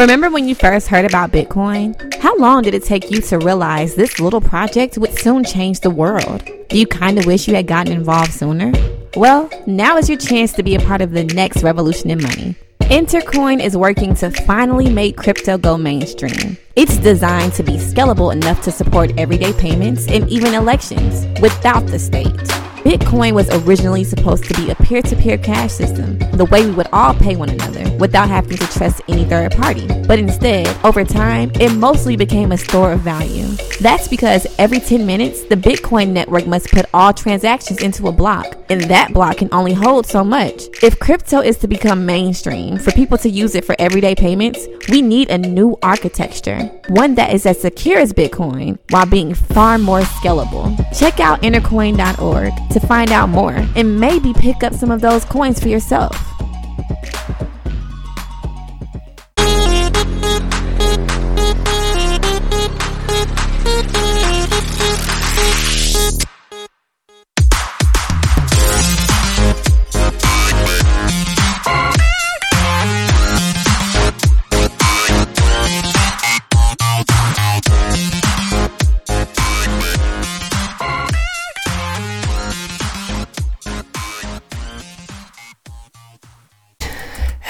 Remember when you first heard about Bitcoin? How long did it take you to realize this little project would soon change the world? Do you kind of wish you had gotten involved sooner? Well, now is your chance to be a part of the next revolution in money. Intercoin is working to finally make crypto go mainstream. It's designed to be scalable enough to support everyday payments and even elections without the state. Bitcoin was originally supposed to be a peer to peer cash system, the way we would all pay one another without having to trust any third party. But instead, over time, it mostly became a store of value. That's because every 10 minutes, the Bitcoin network must put all transactions into a block, and that block can only hold so much. If crypto is to become mainstream, for people to use it for everyday payments, we need a new architecture, one that is as secure as Bitcoin while being far more scalable. Check out intercoin.org to find out more and maybe pick up some of those coins for yourself.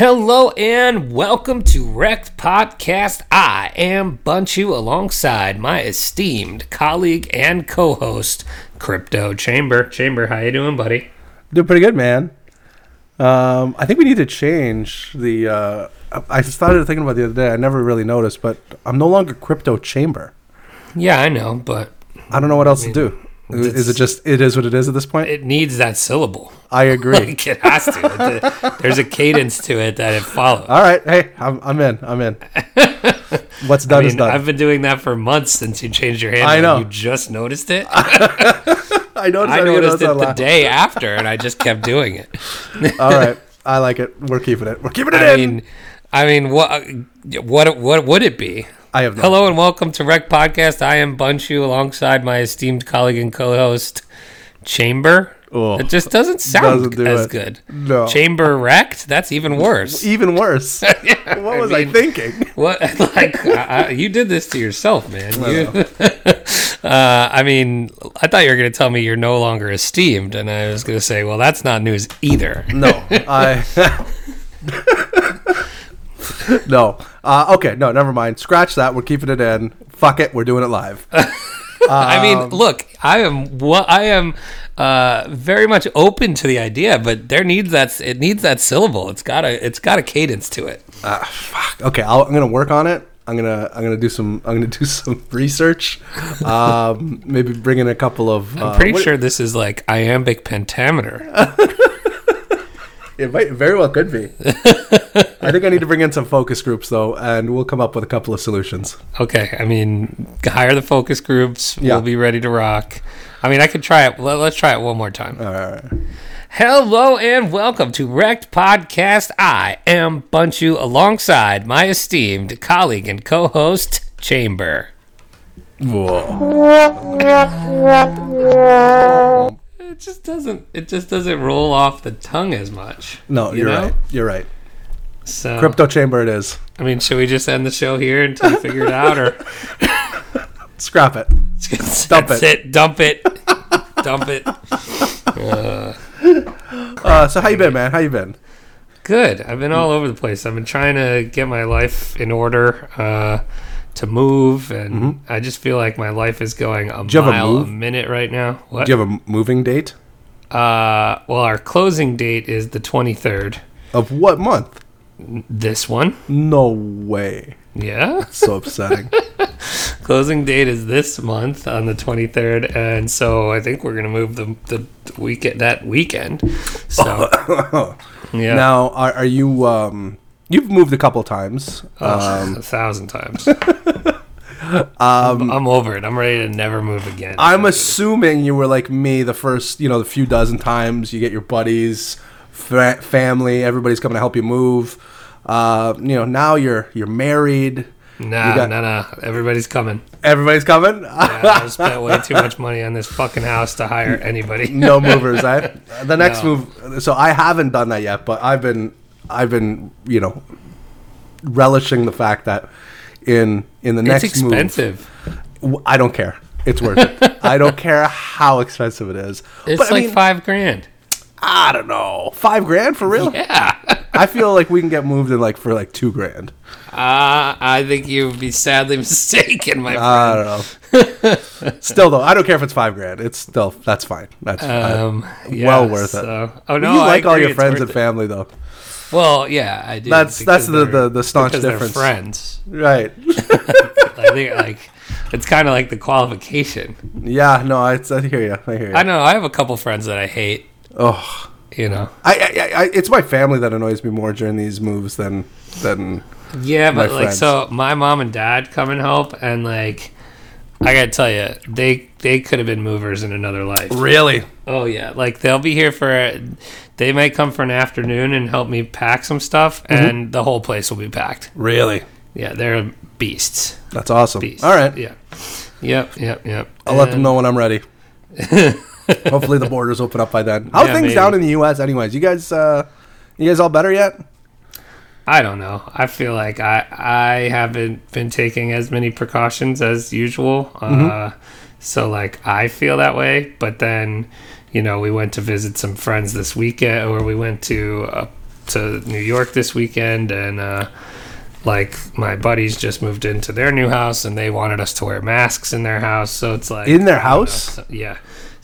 Hello and welcome to Rekt Podcast. I am Bunchu alongside my esteemed colleague and co-host Crypto Chamber. Chamber, how you doing, buddy? Doing pretty good, man. Um, I think we need to change the. Uh, I started thinking about the other day. I never really noticed, but I'm no longer Crypto Chamber. Yeah, I know, but I don't know what else to do. Is it just it is what it is at this point? it needs that syllable. I agree. Like it has to. It- There's a cadence to it that it follows. All right, hey, I'm, I'm in. I'm in. What's I done is done. I've been doing that for months since you changed your hand. I know. You just noticed it. I noticed. I noticed it the day. day after, and I just kept doing it. All right, I like it. We're keeping it. We're keeping it I in. mean, I mean, what, what, what would it be? I have no. Hello and welcome to Rekt Podcast. I am Bunchu alongside my esteemed colleague and co-host Chamber. Oh, it just doesn't sound doesn't do as it. good. No. Chamber wrecked. That's even worse. Even worse. what was I, mean- thinking? What like I, I, you did this to yourself, man? You, uh, I mean, I thought you were going to tell me you're no longer esteemed, and I was going to say, well, that's not news either. No, I. no. Uh, okay, no, never mind. Scratch that. We're keeping it in. Fuck it. We're doing it live. I mean, Um, look, I am what I am uh, very much open to the idea, but there needs that it needs that syllable. It's got a it's got a cadence to it. Okay, I'll, I'm gonna work on it. I'm gonna I'm gonna do some I'm gonna do some research. Um, maybe bring in a couple of. I'm uh, pretty what- sure this is like iambic pentameter. it might very well could be. I think I need to bring in some focus groups though, and we'll come up with a couple of solutions. Okay, I mean, hire the focus groups. Yeah. We'll be ready to rock. I mean, I could try it. Let, us try it one more time. All right. Hello and welcome to Rekt Podcast. I am Bunchu alongside my esteemed colleague and co-host Chamber. Whoa. It just doesn't. It just doesn't roll off the tongue as much. No, You you're know? right. You're right. So, Crypto chamber it is. I mean, should we just end the show here until we figure it out, or Scrap it. dump it. it, dump it, dump it? Uh, Uh, so how you been, man? How you been? good. I've been all over the place. I've been trying to get my life in order. Uh, to move, and I just feel like my life is going a Mm-hmm. have a mile a, minute right now. What? Do you have a moving date Uh, well, our closing date is the 23rd. of what month? This one. No way. Yeah. So upsetting. Closing date is this month on the 23rd. And so I think we're going to move the, the weekend, that weekend. So, yeah. Now, are, are you? Um, you've moved a couple times. Ugh, a thousand times. I'm, I'm over it. I'm ready to never move again. I'm assuming you were like me the first, you know, the few dozen times you get your buddies, fa- family, everybody's coming to help you move. Uh, you know, now you're you're married. nah, got- nah, nah. Everybody's coming. Everybody's coming. Yeah, I spent way too much money on this fucking house to hire anybody. no movers. I the next No. move. So I haven't done that yet, but I've been I've been you know relishing the fact that in in the It's next move, expensive. w- I don't care. It's worth it. I don't care how expensive it is. It's but like I mean, five grand. I don't know, five grand for real. Yeah. I feel like we can get moved in like for like two grand. Uh, I think you would be sadly mistaken, my friend. I don't know. still though, I don't care if it's five grand. It's still that's fine. That's um, yeah, well worth it. Oh no, you I like all your friends and it. family though, Well, yeah, I do. That's- that's the- the- the staunch difference. friends. right? I think like it's kind of like the qualification. yeah. No, I, I hear you. I hear you. I know. I have a couple friends that I hate. Oh, You know. I, I, I, it's my family that annoys me more during these moves than than. Yeah, but like friends. so, my mom and dad come and help, and like I gotta tell you, they they could have been movers in another life. Really? Oh yeah, like they'll be here for. They might come for an afternoon and help me pack some stuff, Mm-hmm. and the whole place will be packed. Really? Yeah, they're beasts. That's awesome. Beasts. All right. Yeah. Yep. Yep. Yep. I'll let them know when I'm ready. Hopefully the borders open up by then. How Yeah, things maybe. down in the U.S. Anyways, you guys, uh, you guys all better yet? I don't know. I feel like I I haven't been taking as many precautions as usual. Mm-hmm. Uh, so like I feel that way, but then you know we went to visit some friends this weekend, or we went to uh, to New York this weekend, and uh, like my buddies just moved into their new house, and they wanted us to wear masks in their house. So it's like In their don't know, house? so- yeah.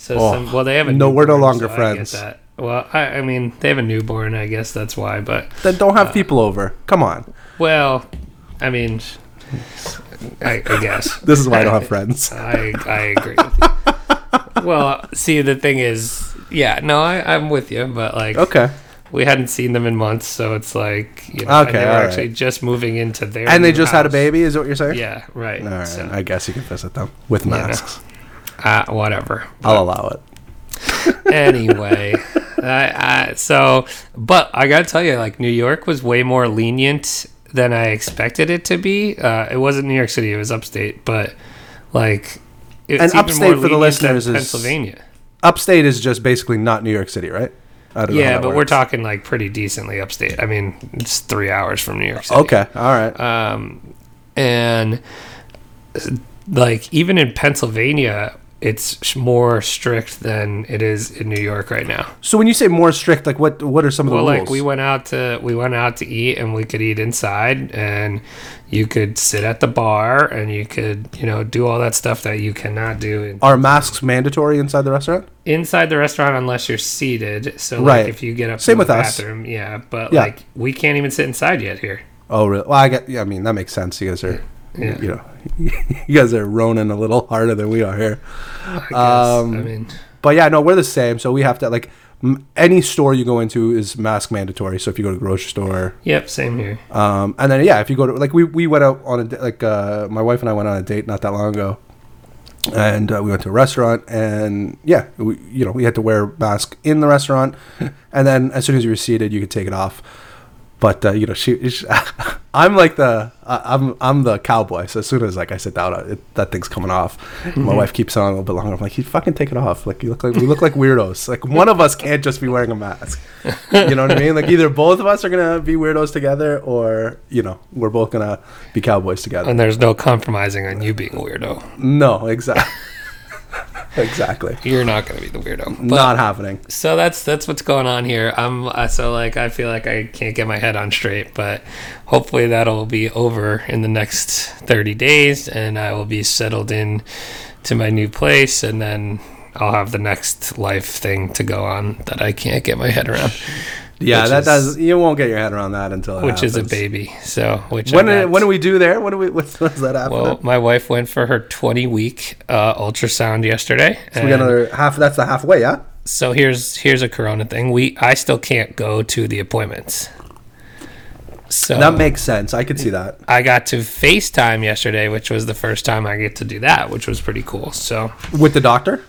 So Oh, some, well, they have a no, we're no longer so I friends. that. Well, I, I mean, they have a newborn. I guess that's why, but. Then don't have uh, people over. Come on. Well, I mean, I, I guess This is why I don't have friends. I I agree. With you. Well, see, the thing is, yeah, no, I, I'm with you, but like, Okay. we hadn't seen them in months, so it's like, you know, Okay, they were right. actually just moving into their, And they just had a baby. Is what you're saying? Yeah, right. All right. So, I guess you can visit them with know. Uh, whatever. I'll allow it. anyway, I, I, so, but I gotta tell you, like New York was way more lenient than I expected it to be. Uh, it wasn't New York City; it was upstate, but like, it's And upstate for the listeners is- Pennsylvania. Upstate is just basically not New York City, right? I don't know Yeah, but we're talking like pretty decently upstate. I mean, it's three hours from New York City. Okay. All right. um, and like even in Pennsylvania, it's more strict than it is in New York right now. So when you say more strict, like what what are some of the Well, rules? like we went out to we went out to eat and we could eat inside and you could sit at the bar and you could you know do all that stuff that you cannot do in, are masks mandatory inside the restaurant? inside the restaurant unless you're seated. So like Right. if you get up Same to with the us. bathroom, yeah. But Yeah. like we can't even sit inside yet here. Oh, really? Well, I get. Yeah, I mean that makes sense. You guys are, Yeah. you know, you guys are roning a little harder than we are here. I guess. Um, I mean, But yeah, no, we're the same. So we have to like m- any store you go into is mask mandatory. So if you go to the grocery store, yep, same here. um, and then yeah, if you go to like we we went out on a like uh, my wife and I went on a date not that long ago, and uh, we went to a restaurant and yeah, we you know we had to wear a mask in the restaurant, and then as soon as you were seated, you could take it off. But uh, you know, she, she I'm like the uh, I'm I'm the cowboy. So as soon as like I sit down, it, that thing's coming off. My wife keeps on a little bit longer. I'm like, you fucking take it off. Like you look like we look like weirdos. Like one of us can't just be wearing a mask. You know what I mean? Like either both of us are gonna be weirdos together, or you know, we're both gonna be cowboys together. And there's no compromising on you being a weirdo. No, exactly, exactly. You're not going to be the weirdo. But, Not happening. so that's that's what's going on here. I'm uh, so like I feel like I can't get my head on straight, but hopefully that'll be over in the next 30 days, and I will be settled in to my new place, and then I'll have the next life thing to go on that I can't get my head around. Yeah, that is- does. You won't get your head around that until it which is a baby. So which When do- when do we do there? When do we? What's, what's that happen? well, my wife went for her 20 week uh, ultrasound yesterday. so we got another half. That's the halfway. Yeah. so here's here's a corona thing we i still can't go to the appointments so That makes sense. I could see that. i got to facetime yesterday which was the first time i get to do that which was pretty cool so With the doctor?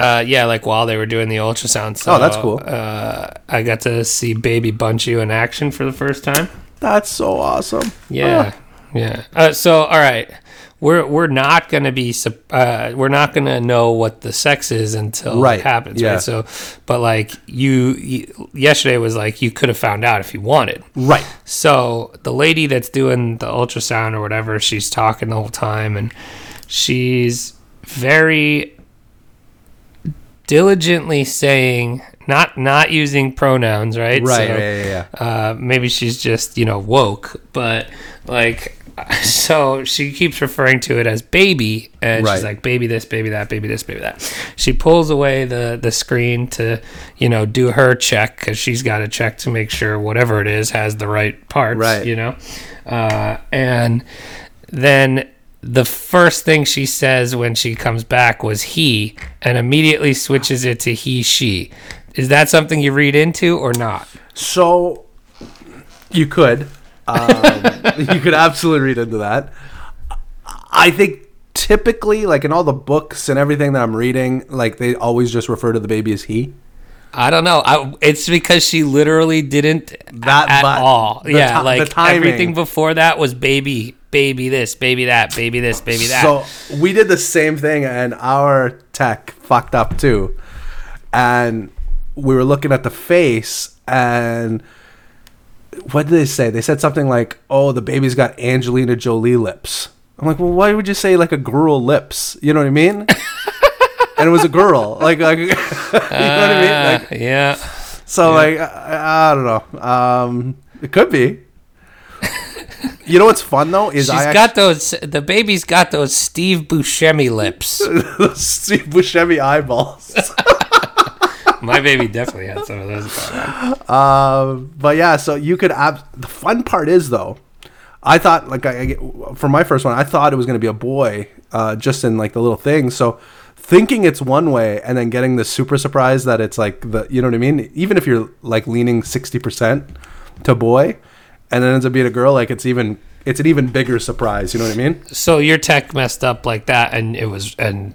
Uh, yeah like while they were doing the ultrasound so, Oh, that's cool. uh, i got to see baby bunchu in action for the first time That's so awesome. yeah Yeah. Uh, so, all right, we're we're not gonna be uh, we're not gonna know what the sex is until Right, it happens, yeah. right? So, but like you, you yesterday was like you could have found out if you wanted. Right. So the lady that's doing the ultrasound or whatever, she's talking the whole time, and she's very diligently saying not not using pronouns, right? Right. So, yeah, yeah, yeah. uh, maybe she's just you know woke, but like so she keeps referring to it as baby, and Right. she's like baby this, baby that, baby this, baby that. She pulls away the the screen to you know do her check because she's got to check to make sure whatever it is has the right parts, Right. You know, uh, and then. The first thing she says when she comes back was he, and immediately switches it to he, she. Is that something you read into or not? So you could, um, you could absolutely read into that. I think typically, like in all the books and everything that I'm reading, like they always just refer to the baby as he. I don't know. I, it's because she literally didn't That- at but all. yeah, ti- like everything before that was baby, baby this, baby that, baby this, baby that. So we did the same thing, and our tech fucked up too. And we were looking at the face, and what did they say? They said something like, "Oh, the baby's got Angelina Jolie lips." I'm like, "Well, why would you say like a girl lips?" You know what I mean? and it was a girl, like, like you know what I mean? Uh, Like, yeah. so, like, I, I don't know. Um, it could be. You know what's fun though is She's I got those. The baby's got those Steve Buscemi lips. Steve Buscemi eyeballs. My baby definitely had some of those. Um, but yeah, so you could. Ab- the fun part is though, I thought like I, I get- for my first one, I thought it was going to be a boy, uh, just in like the little thing. So thinking it's one way and then getting the super surprise that it's like the you know what I mean. Even if you're like leaning sixty percent to boy, and then ends up being a girl, like it's even it's an even bigger surprise. You know what I mean? So your tech messed up like that, and it was and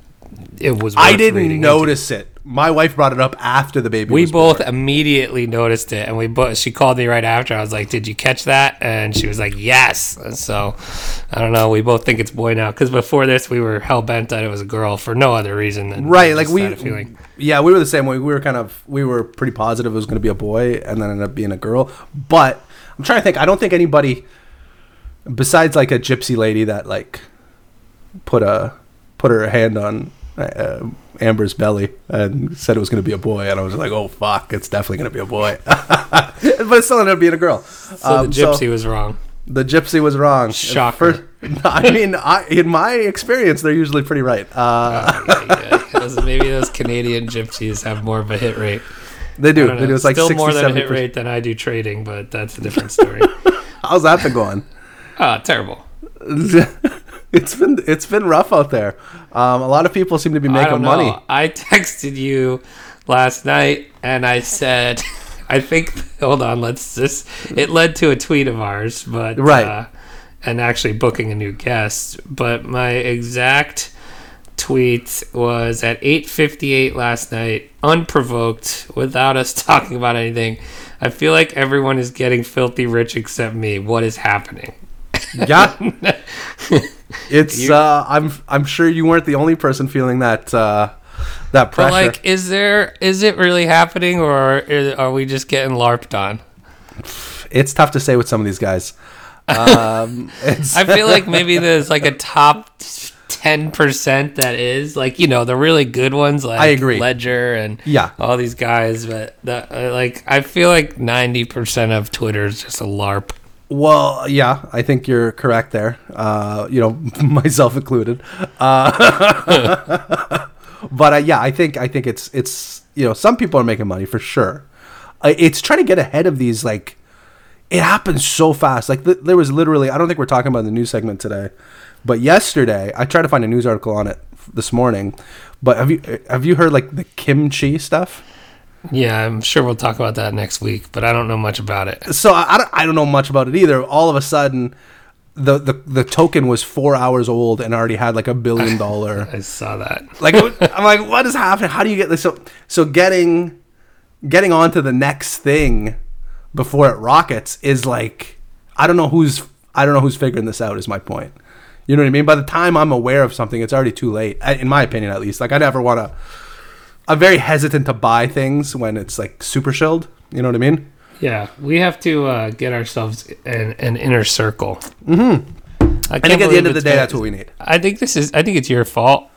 it was. I didn't into. notice it. My wife brought it up after the baby. We both born. immediately noticed it, and we both. She called me right after. I was like, "Did you catch that?" And she was like, "Yes." And so, I don't know. We both think it's boy now because before this, we were hell bent that it was a girl for no other reason than right like we feeling. yeah we were the same way we were kind of we were pretty positive it was going to be a boy and then ended up being a girl but i'm trying to think i don't think anybody besides like a gypsy lady that like put a put her hand on uh, amber's belly and said it was going to be a boy and i was like oh fuck it's definitely going to be a boy but it still ended up being a girl So Um, the gypsy was wrong. the gypsy was wrong Shocker. First- i mean I, in my experience they're usually pretty right uh, Yeah, those- maybe those Canadian gypsies have more of a hit rate. they do they do it's like Still 60 more than a hit rate than I do trading, but that's a different story. how's that been going Ah, terrible. It's been it's been rough out there. Um, a lot of people seem to be I making don't money. I texted you last night and I said, I think, hold on, let's just, it led to a tweet of ours, but, Right. uh, and actually booking a new guest. But my exact tweet was at 8.58 last night, unprovoked, without us talking about anything. I feel like everyone is getting filthy rich except me. What is happening? Yeah, it's. Uh, I'm I'm sure you weren't the only person feeling that uh, that pressure. But like, is there is it really happening, or are we just getting larped on? it's tough to say with some of these guys. Um, I feel like maybe there's like a top ten percent that is like you know the really good ones like I agree. Ledger and Yeah. all these guys, but the, uh, like I feel like ninety percent of Twitter is just a larp. Well, yeah, I think you're correct there. Uh, you know, myself included. Uh, but uh, yeah, I think I think it's it's you know some people are making money for sure. Uh, it's trying to get ahead of these like it happens so fast. Like th- there was literally I don't think we're talking about the news segment today, but yesterday I tried to find a news article on it this morning. But have you have you heard like the kimchi stuff? Yeah, I'm sure we'll talk about that next week, but I don't know much about it. so I, I, don't, I don't know much about it either. All of a sudden, the, the the token was four hours old and already had like a billion dollar. I saw that. like was- I'm like, what is happening? How do you get this? So so getting getting on to the next thing before it rockets is like I don't know who's I don't know who's figuring this out. Is my point. You know what I mean? By the time I'm aware of something, it's already too late. In my opinion, at least. Like I never want to. I'm very hesitant to buy things when it's like super chilled. You know what I mean? Yeah, we have to uh, get ourselves an, an inner circle. Mm-hmm. I, I think at the end of the day, that's what we need. I think this is. I think it's your fault.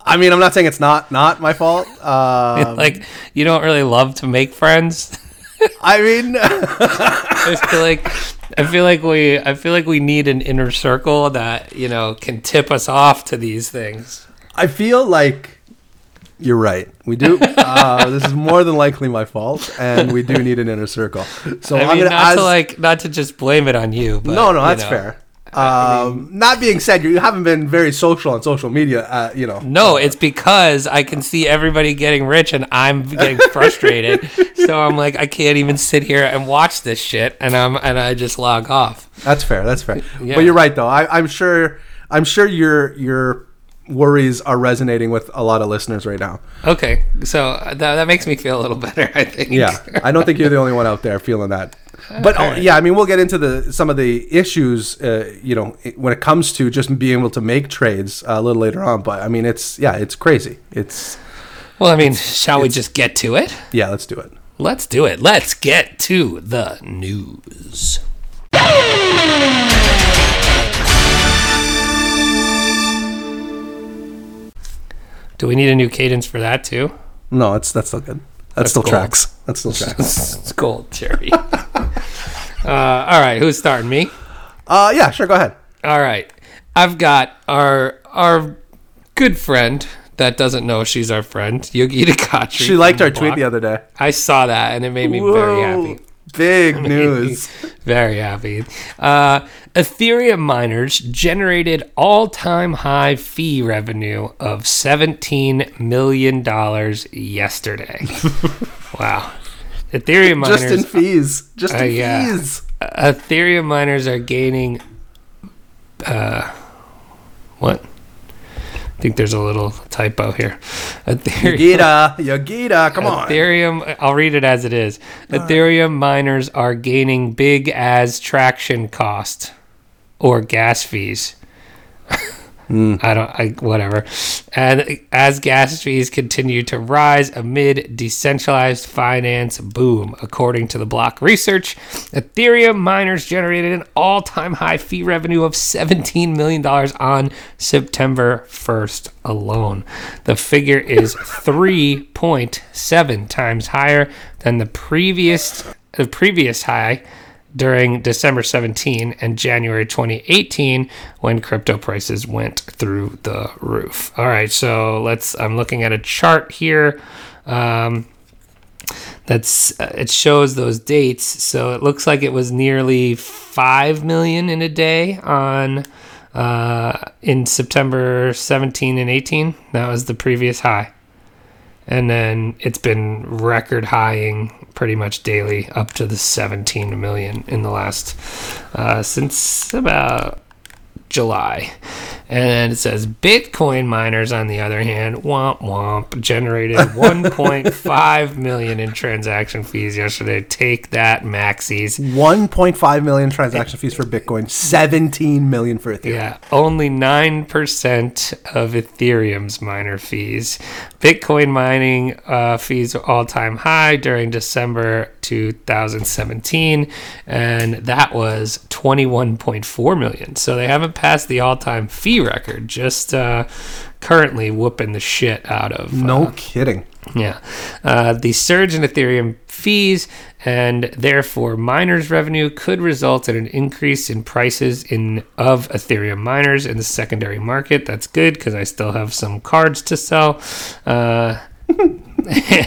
I mean, I'm not saying it's not not my fault. Uh, like you don't really love to make friends. I mean, I feel like I feel like we I feel like we need an inner circle that you know can tip us off to these things. I feel like you're right. We do. Uh, this is more than likely my fault, and we do need an inner circle. So I I'm mean, gonna not to like not to just blame it on you. But, no, no, you that's know. fair. Um, not being said, you haven't been very social on social media. Uh, you know, No, it's because I can see everybody getting rich and I'm getting frustrated. so I'm like, I can't even sit here and watch this shit, and I'm and I just log off. that's fair. That's fair. Yeah. But you're right, though. I, I'm sure. I'm sure your your worries are resonating with a lot of listeners right now. Okay, so that, that makes me feel a little better. I think. Yeah, I don't think you're the only one out there feeling that. But oh, Alright. yeah, I mean, we'll get into the some of the issues, uh, you know, when it comes to just being able to make trades uh, a little later on. But I mean, it's yeah, it's crazy. It's Well, I mean, shall we just get to it? yeah, let's do it. Let's do it. Let's get to the news. Do we need a new cadence for that too? No, it's that's still good. That's, That's still gold. tracks. That's still tracks. it's gold, Jerry. uh, all right, who's starting? Me. Uh, yeah, sure. Go ahead. All right, I've got our our good friend that doesn't know she's our friend, Yogita Khatri. She liked our tweet block. the other day. I saw that and it made me very happy. Big news. Very happy. Uh, Ethereum miners generated all-time high fee revenue of seventeen million dollars yesterday. wow. Ethereum miners. Just in fees. Just in Uh, yeah. fees. Ethereum miners are gaining. Uh, what? I think there's a little typo here. Ethereum. Yogita, Yogita, come on. Ethereum, I'll read it as it is. Uh. Ethereum miners are gaining big as traction cost or gas fees. Mm. I don't, I, whatever. And as gas fees continue to rise amid decentralized finance boom, according to the block research, Ethereum miners generated an all time high fee revenue of $17 million on September 1st alone. The figure is 3.7 times higher than the previous the previous high during December 17 and January 2018 when crypto prices went through the roof. All right, so let's I'm looking at a chart here. Um, that's uh, it shows those dates so it looks like it was nearly 5 million in a day on uh, in September 17 and 18 that was the previous high and then it's been record highing pretty much daily up to the 17 million in the last uh, since about July. And it says Bitcoin miners, on the other hand, womp womp, generated 1.5 million in transaction fees yesterday. Take that, maxis. 1.5 million transaction fees for Bitcoin, 17 million for Ethereum. Yeah, only 9% of Ethereum's miner fees. Bitcoin mining uh, fees are all time high during December 2017, and that was 21.4 million. So they haven't passed the all time fee record, just uh, currently whooping the shit out of. No uh, kidding. yeah. Uh, the surge in Ethereum fees and therefore miners' revenue could result in an increase in prices in of Ethereum miners in the secondary market. That's good because I still have some cards to sell. Uh,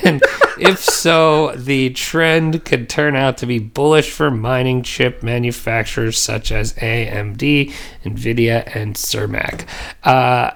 and if so, the trend could turn out to be bullish for mining chip manufacturers such as AMD, Nvidia, and Cermac. Uh,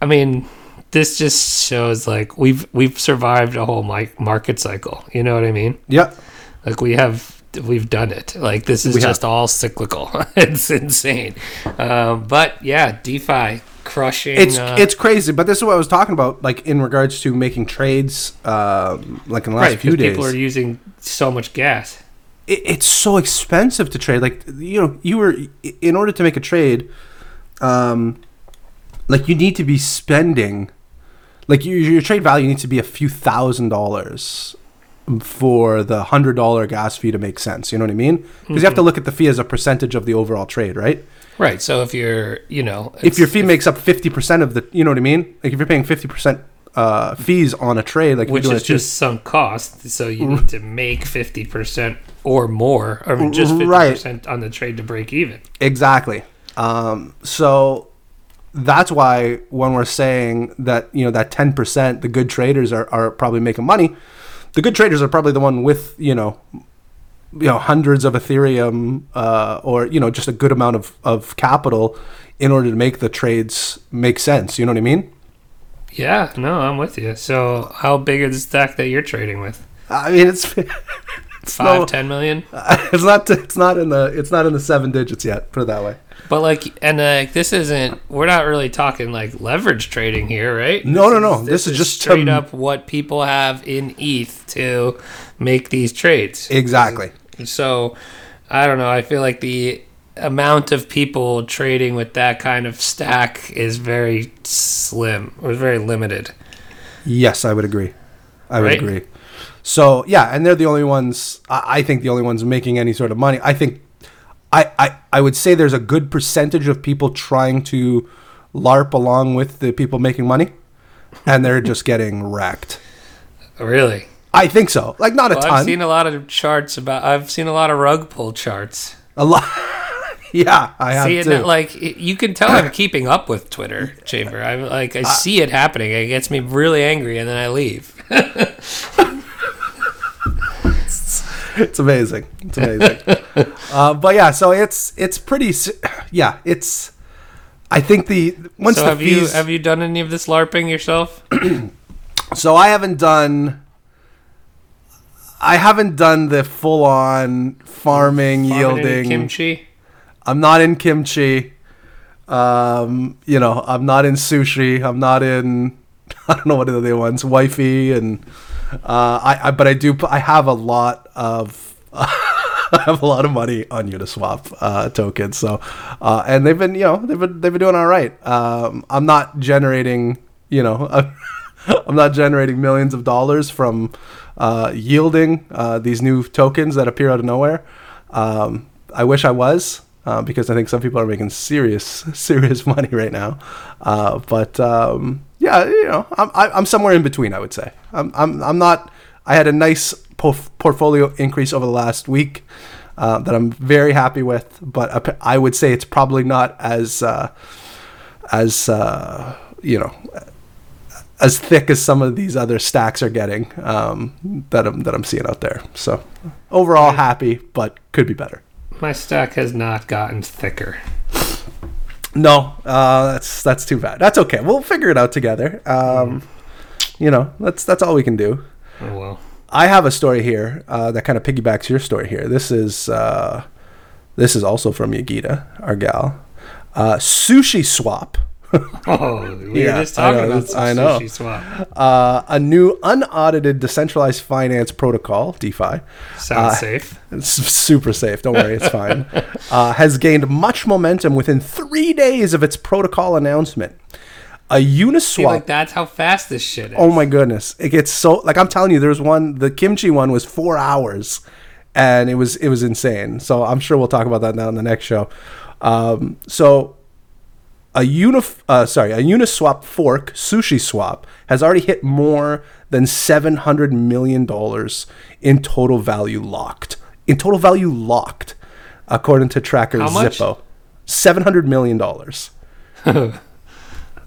I mean, this just shows like we've we've survived a whole market cycle. You know what I mean? Yep. Like we have we've done it. Like this is We have. just all cyclical. it's insane. Um, but yeah, DeFi crushing. It's uh, it's crazy, but this is what I was talking about, like in regards to making trades, um, like in the last right few days. people are using so much gas. it, it's so expensive to trade. Like you know, you were in order to make a trade, um, like you need to be spending, like your, your trade value needs to be a few thousand dollars for the hundred dollar gas fee to make sense. You know what I mean? Because you have to look at the fee as a percentage of the overall trade, right? Right. So if you're, you know, if your fee makes up fifty percent of the, you know what I mean? Like if you're paying fifty percent uh, fees on a trade, like if which you're doing is just sunk cost, so you need to make fifty percent or more, or just fifty Right. percent on the trade to break even. Exactly. Um, so that's why when we're saying that you know that ten percent, the good traders are, are probably making money. The good traders are probably the one with you know, you know hundreds of Ethereum uh, or you know just a good amount of, of capital in order to make the trades make sense. You know what I mean? Yeah, no, I'm with you. So how big is the stack that you're trading with? I mean it's it's Five, no- ten million? it's not it's not in the it's not in the seven digits yet. Put it that way. But like, and like, this isn't. We're not really talking like leverage trading here, right? No, no, no. This is just straight to- up what people have in ETH to make these trades. Exactly. So, I don't know. I feel like the amount of people trading with that kind of stack is very slim or very limited. Yes, I would agree. I would Right? agree. So yeah, and they're the only ones. I I think the only ones making any sort of money. I think, I, I I would say there's a good percentage of people trying to LARP along with the people making money, and they're just getting wrecked. Really? I think so. Like not a ton. I've seen a lot of charts about. I've seen a lot of rug pull charts. a lot. yeah, I have See, it, too. like you can tell I'm keeping up with Twitter, Chamber. I like I see it happening. It gets me really angry, and then I leave. it's amazing. It's amazing. uh, but yeah, so it's it's pretty. Yeah, it's. I think the once so the have you have you done any of this LARPing yourself? So I haven't done. I haven't done the full on farming, Farming yielding. kimchi. I'm not in kimchi. Um, you know, I'm not in sushi. I'm not in. I don't know what are the other ones, wifey, and uh, I, I. But I do. I have a lot of. I have a lot of money on Uniswap uh, tokens. So, uh, and they've been, you know, they've been they've been doing all right. Um, I'm not generating, you know, I'm not generating millions of dollars from uh, yielding uh, these new tokens that appear out of nowhere. Um, I wish I was. Uh, because I think some people are making serious, serious money right now, uh, but um, yeah, you know, I'm, I- I'm somewhere in between. I would say I'm, I'm, I'm not. I had a nice po- portfolio increase over the last week uh, that I'm very happy with, but ap- I would say it's probably not as uh, as you know as thick as some of these other stacks are getting um, that I'm that I'm seeing out there. So overall, happy, but could be better. My stack has not gotten thicker. No, uh, that's that's too bad. That's okay. We'll figure it out together. Um, You know, that's that's all we can do. Oh well. I have a story here uh, that kind of piggybacks your story here. This is uh, this is also from Yogita, our gal. Uh, sushi swap, Oh, we Yeah, were just I talking know, about I know. sushi swap. uh, a new unaudited decentralized finance protocol (DeFi). Sounds Uh, safe. It's super safe. Don't worry, it's fine. Uh, has gained much momentum within three days of its protocol announcement. A See, Uniswap. like that's how fast this shit is. Oh my goodness! It gets so like I'm telling you, there was one. The kimchi one was four hours, and it was it was insane. So I'm sure we'll talk about that now in the next show. Um, so a unif uh, sorry a Uniswap fork Sushi Swap has already hit more than seven hundred million dollars in total value locked. In total value locked, according to tracker How? Zippo, seven hundred million dollars.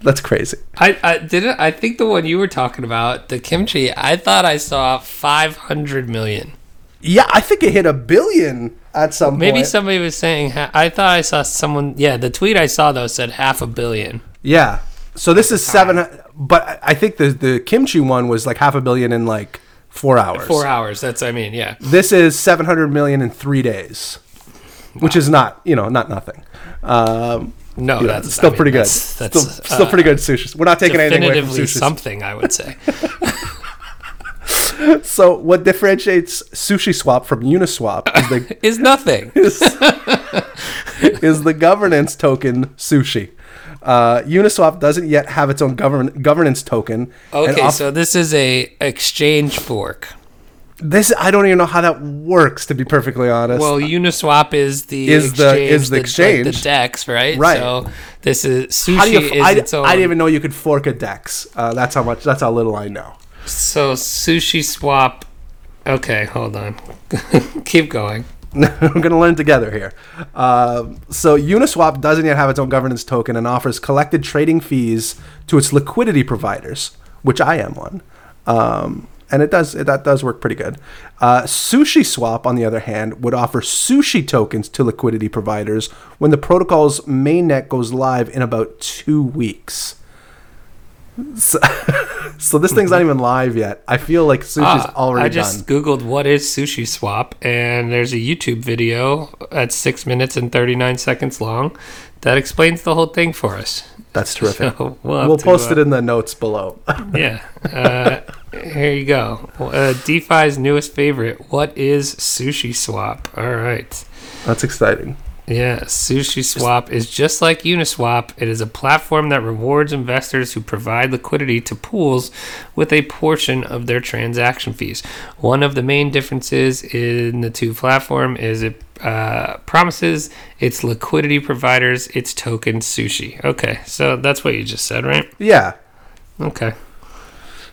That's crazy. I, I didn't. I think the one you were talking about, the kimchi. I thought I saw five hundred million. Yeah, I think it hit a billion at some point. Maybe point. somebody was saying. ha- I thought I saw someone. Yeah, the tweet I saw though said half a billion. Yeah. So this is seven, but I- think the the kimchi one was like half a billion in like four hours. Four hours. That's. I mean, yeah. This is seven hundred million in three days, which is not you know not nothing. Um, No, that's still I mean, pretty good. That's, that's still, still uh, pretty good sushi. We're not taking anything away from Definitively sushi. something, I would say. So what differentiates Sushi Swap from Uniswap is the Is nothing. is, is the governance token Sushi. Uh, Uniswap doesn't yet have its own govern- governance token. Okay, off- so this is a exchange fork. this I don't even know how that works. To be perfectly honest, Well, Uniswap is the Is the- exchange, is the exchange. the DEX, right? Right. So this is sushi how do you? is I, its own. I didn't even know you could fork a Dex. Uh, that's how much. That's how little I know. So sushi swap. Okay, hold on. Keep going. We're going to learn together here. Um, so Uniswap doesn't yet have its own governance token and offers collected trading fees to its liquidity providers, which I am one. Um, and it does that does work pretty good. Uh, Sushi Swap, on the other hand, would offer sushi tokens to liquidity providers when the protocol's mainnet goes live in about two weeks. So, so this thing's not even live yet. I feel like sushi's Ah, already I just done. googled what is sushi swap, and there's a YouTube video at six minutes and thirty nine seconds long that explains the whole thing for us. That's terrific. So we'll, we'll to, post uh, it in the notes below. Yeah. Uh, here you go. Uh, DeFi's newest favorite. What is Sushi Swap? All right. That's exciting. Yeah, Sushi Swap is just like Uniswap. It is a platform that rewards investors who provide liquidity to pools with a portion of their transaction fees. One of the main differences in the two platform is it uh, promises its liquidity providers its token Sushi. Okay, so that's what you just said, right? Yeah. Okay.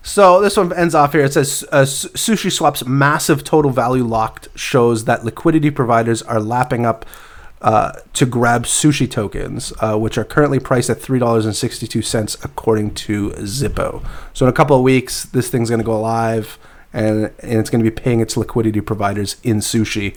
So this one ends off here. It says uh, Su- Sushi Swap's massive total value locked shows that liquidity providers are lapping up uh, to grab sushi tokens, uh, which are currently priced at three dollars and sixty two cents, according to Zippo. So in a couple of weeks, this thing's going to go live, and and it's going to be paying its liquidity providers in sushi.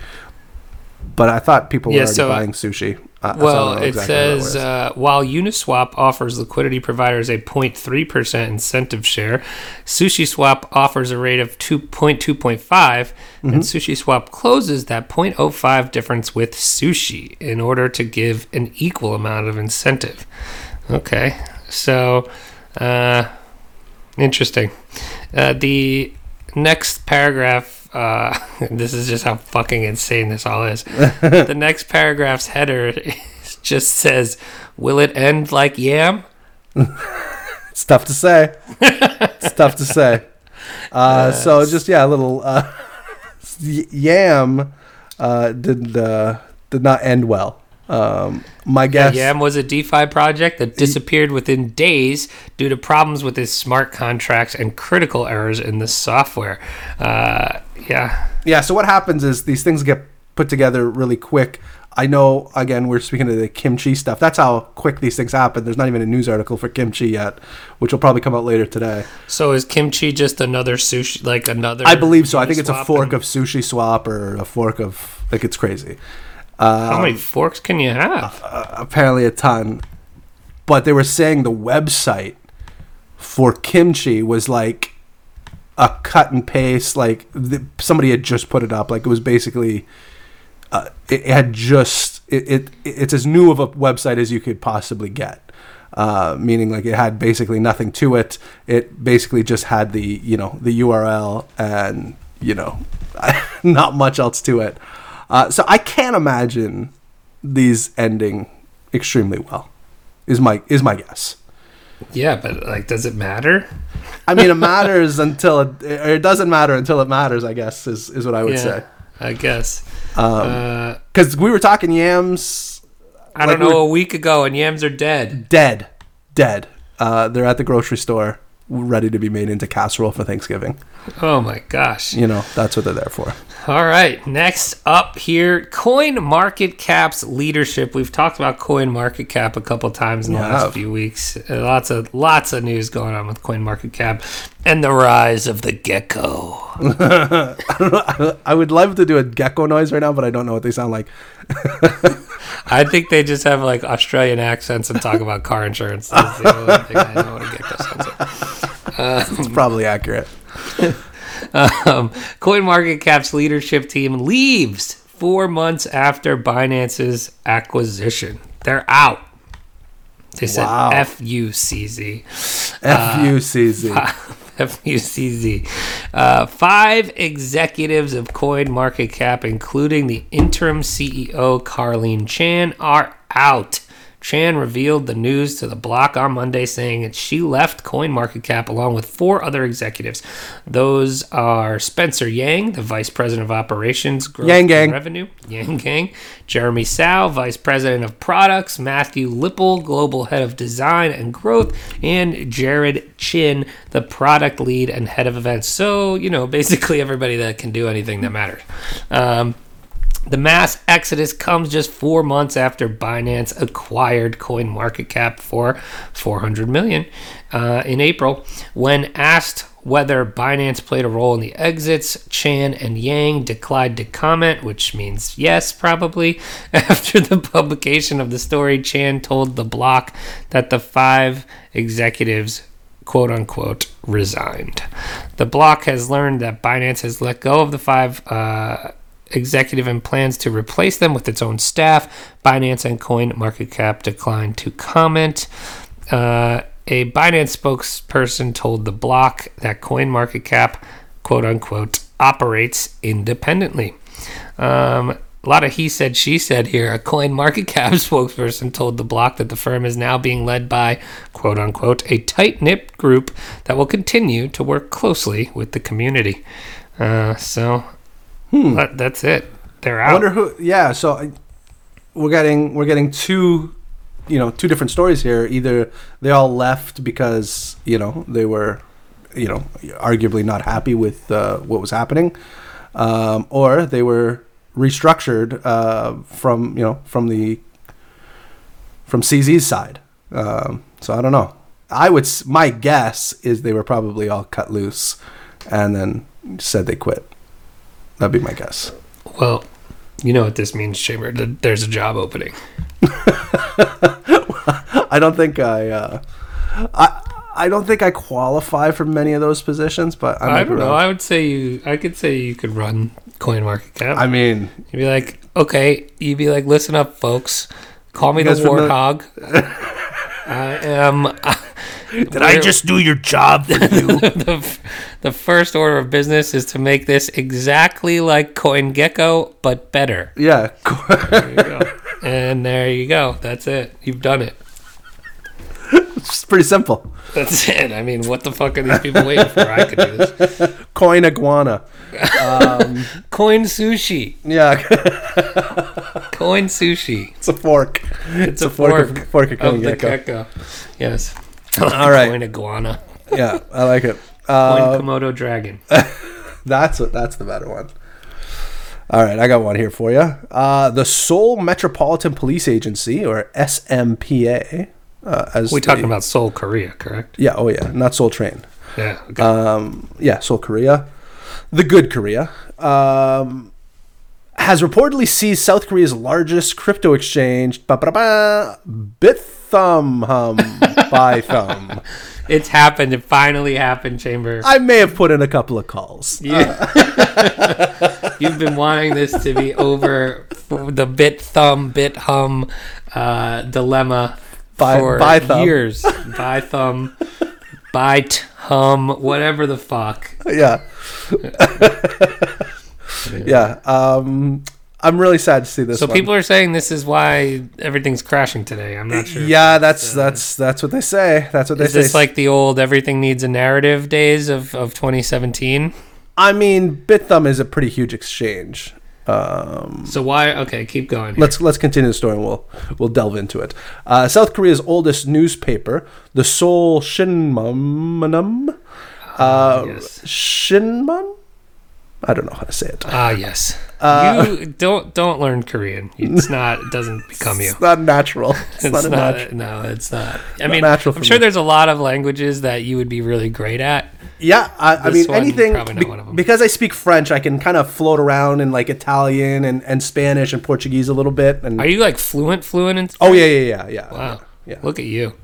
But I thought people Yeah, were already so- buying sushi. I Well, know it exactly says uh, while Uniswap offers liquidity providers a 0.3% incentive share, SushiSwap offers a rate of 2.2.5, and SushiSwap closes that 0.05 difference with Sushi in order to give an equal amount of incentive. Okay, so uh, interesting. Uh, the next paragraph. Uh, this is just how fucking insane this all is. the next paragraph's header just says, "Will it end like yam?" It's tough to say. it's tough to say. Uh, so just yeah, a little uh, yam uh, did uh, did not end well. Um, my guess. Yam was a DeFi project that disappeared within days due to problems with its smart contracts and critical errors in the software. Uh, yeah, Yeah. So what happens is these things get put together really quick. I know. Again, we're speaking of the kimchi stuff. That's how quick these things happen. There's not even a news article for kimchi yet, which will probably come out later today. So is kimchi just another sushi, like another? I believe so. I think it's a fork and- of sushi swap or a fork of like it's crazy. Uh, How many forks can you have? apparently a ton. But they were saying the website for kimchi was like a cut and paste. Like the, somebody had just put it up. Like it was basically, uh, it, it had just it, it. It's as new of a website as you could possibly get. Uh, meaning like it had basically nothing to it. It basically just had the you know the URL and you know not much else to it. Uh, so I can't imagine these ending extremely well. Is my is my guess. Yeah, but like, does it matter? I mean, it matters until it, or it doesn't matter until it matters. I guess is is what I would yeah, say. I guess. Um, uh, Because we were talking yams, I like don't know. we're- A week ago, and yams are dead. dead, dead. Uh, they're at the grocery store, ready to be made into casserole for Thanksgiving. Oh my gosh. You know, that's what they're there for. All right, next up here, Coin Market Cap's leadership. We've talked about Coin Market Cap a couple times in the last few weeks. Uh, lots of lots of news going on with Coin Market Cap and the rise of the gecko. I would love to do a gecko noise right now, but I don't know what they sound like. I think they just have like Australian accents and talk about car insurance. That's the only thing I know what a gecko sounds like. It's probably accurate. Um, CoinMarketCap's leadership team leaves four months after Binance's acquisition. They're out. They said Wow. F U C Z. F U C Z. FUCZ. Uh, five executives of Coin Market Cap, including the interim CEO Carylyne Chan, are out. Chan revealed the news to the block on Monday, saying that she left CoinMarketCap along with four other executives. Those are Spencer Yang, the Vice President of Operations, Growth Yang and Gang. Revenue, Yang Gang, Jeremy Sao, Vice President of Products, Matthew Lipple, Global Head of Design and Growth, and Jared Chin, the Product Lead and Head of Events. So, you know, basically everybody that can do anything that matters. Um, the mass exodus comes just four months after Binance acquired CoinMarketCap for 400 million uh, in April. When asked whether Binance played a role in the exits, Chan and Yang declined to comment, which means yes, probably. After the publication of the story, Chan told the block that the five executives quote unquote resigned. The block has learned that Binance has let go of the five uh, executive and plans to replace them with its own staff. Binance and CoinMarketCap declined to comment. Uh, a Binance spokesperson told the block that CoinMarketCap, quote unquote, operates independently. Um, a lot of he said, she said here. A CoinMarketCap spokesperson told the block that the firm is now being led by, quote unquote, a tight knit group that will continue to work closely with the community. Uh, so that, that's it. They're I out. wonder who. Yeah, so I, we're getting we're getting two, you know, two different stories here. Either they all left because you know they were, you know, arguably not happy with uh, what was happening, um, or they were restructured uh, from you know from the from CZ's side. Um, so I don't know. I would. My guess is they were probably all cut loose, and then said they quit. That'd be my guess. Well, you know what this means, Chamber. There's a job opening. I don't think I, uh, I, I don't think I qualify for many of those positions, but I, I don't know. I would say you. I could say you could run CoinMarketCap. I mean, You'd be like, okay. You'd be like, listen up, folks. Call me the guys familiar- I am. did I just do your job for you? the, the first order of business is to make this exactly like CoinGecko, but better. yeah, There you go. and there you go. That's it. You've done it. it's pretty simple. That's it. I mean, what the fuck are these people waiting for? I could do this. Coin iguana. Um, coin sushi. Yeah, Coin sushi. it's a fork. It's, a, fork fork, of- fork of of coin the gecko. gecko. Yes. All right. Coin iguana. Yeah, I like it. Coin Uh, Komodo dragon. That's what. That's the better one. All right, I got one here for you. Uh, the Seoul Metropolitan Police Agency, or SMPA, uh, as We talking about Seoul, Korea, correct? Yeah. Oh yeah, not Seoul Train. Yeah. Okay. um, yeah, Seoul, Korea, the good Korea, um, has reportedly seized South Korea's largest crypto exchange, hum, by thumb. it's happened. It finally happened, Chamber. I may have put in a couple of calls. Yeah, You've been wanting this to be over the bit thumb, bit hum uh, dilemma By- for by thumb. years. By thumb, bite, hum, whatever the fuck. yeah. yeah. Um, I'm really sad to see this. So one. people are saying this is why everything's crashing today. I'm not sure. Yeah, that's that's that's what they say. That's what they Is say. this like the old everything needs a narrative days of, of 2017? I mean, Bithumb is a pretty huge exchange. Um, So why? Okay, keep going. here. let's let's continue the story and we'll we'll delve into it. Uh, South Korea's oldest newspaper, the Seoul Shinmun, uh, yes. Shinmun. I don't know how to say it. Ah, yes. Uh, you don't don't learn Korean. It's not. It doesn't become you. It's not natural. It's, It's not, not. natural. No, it's not. I mean, natural I'm sure me. there's a lot of languages that you would be really great at. Yeah, I, I mean one, anything be- one of 'em. because I speak French. I can kind of float around in like Italian and, and Spanish and Portuguese a little bit. And Are you like fluent, fluent in? oh yeah, yeah, yeah, yeah. Wow. Yeah. Look at you.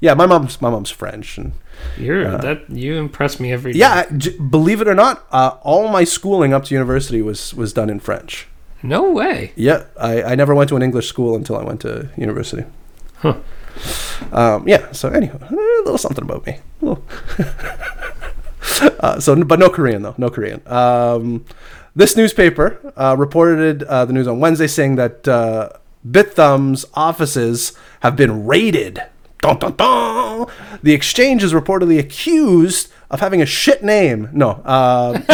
Yeah, my mom's my mom's French, and You're that. You impress me every day. yeah, j- believe it or not, uh, all my schooling up to university was was done in French. No way. Yeah, I, I never went to an English school until I went to university. Huh. Um, yeah. So anyhow, a little something about me. Uh, so, but no Korean though, no Korean. Um, this newspaper uh, reported uh, the news on Wednesday, saying that uh, Bithumb's offices have been raided. Dun, dun, dun. The exchange is reportedly accused of having a shit name. No, uh,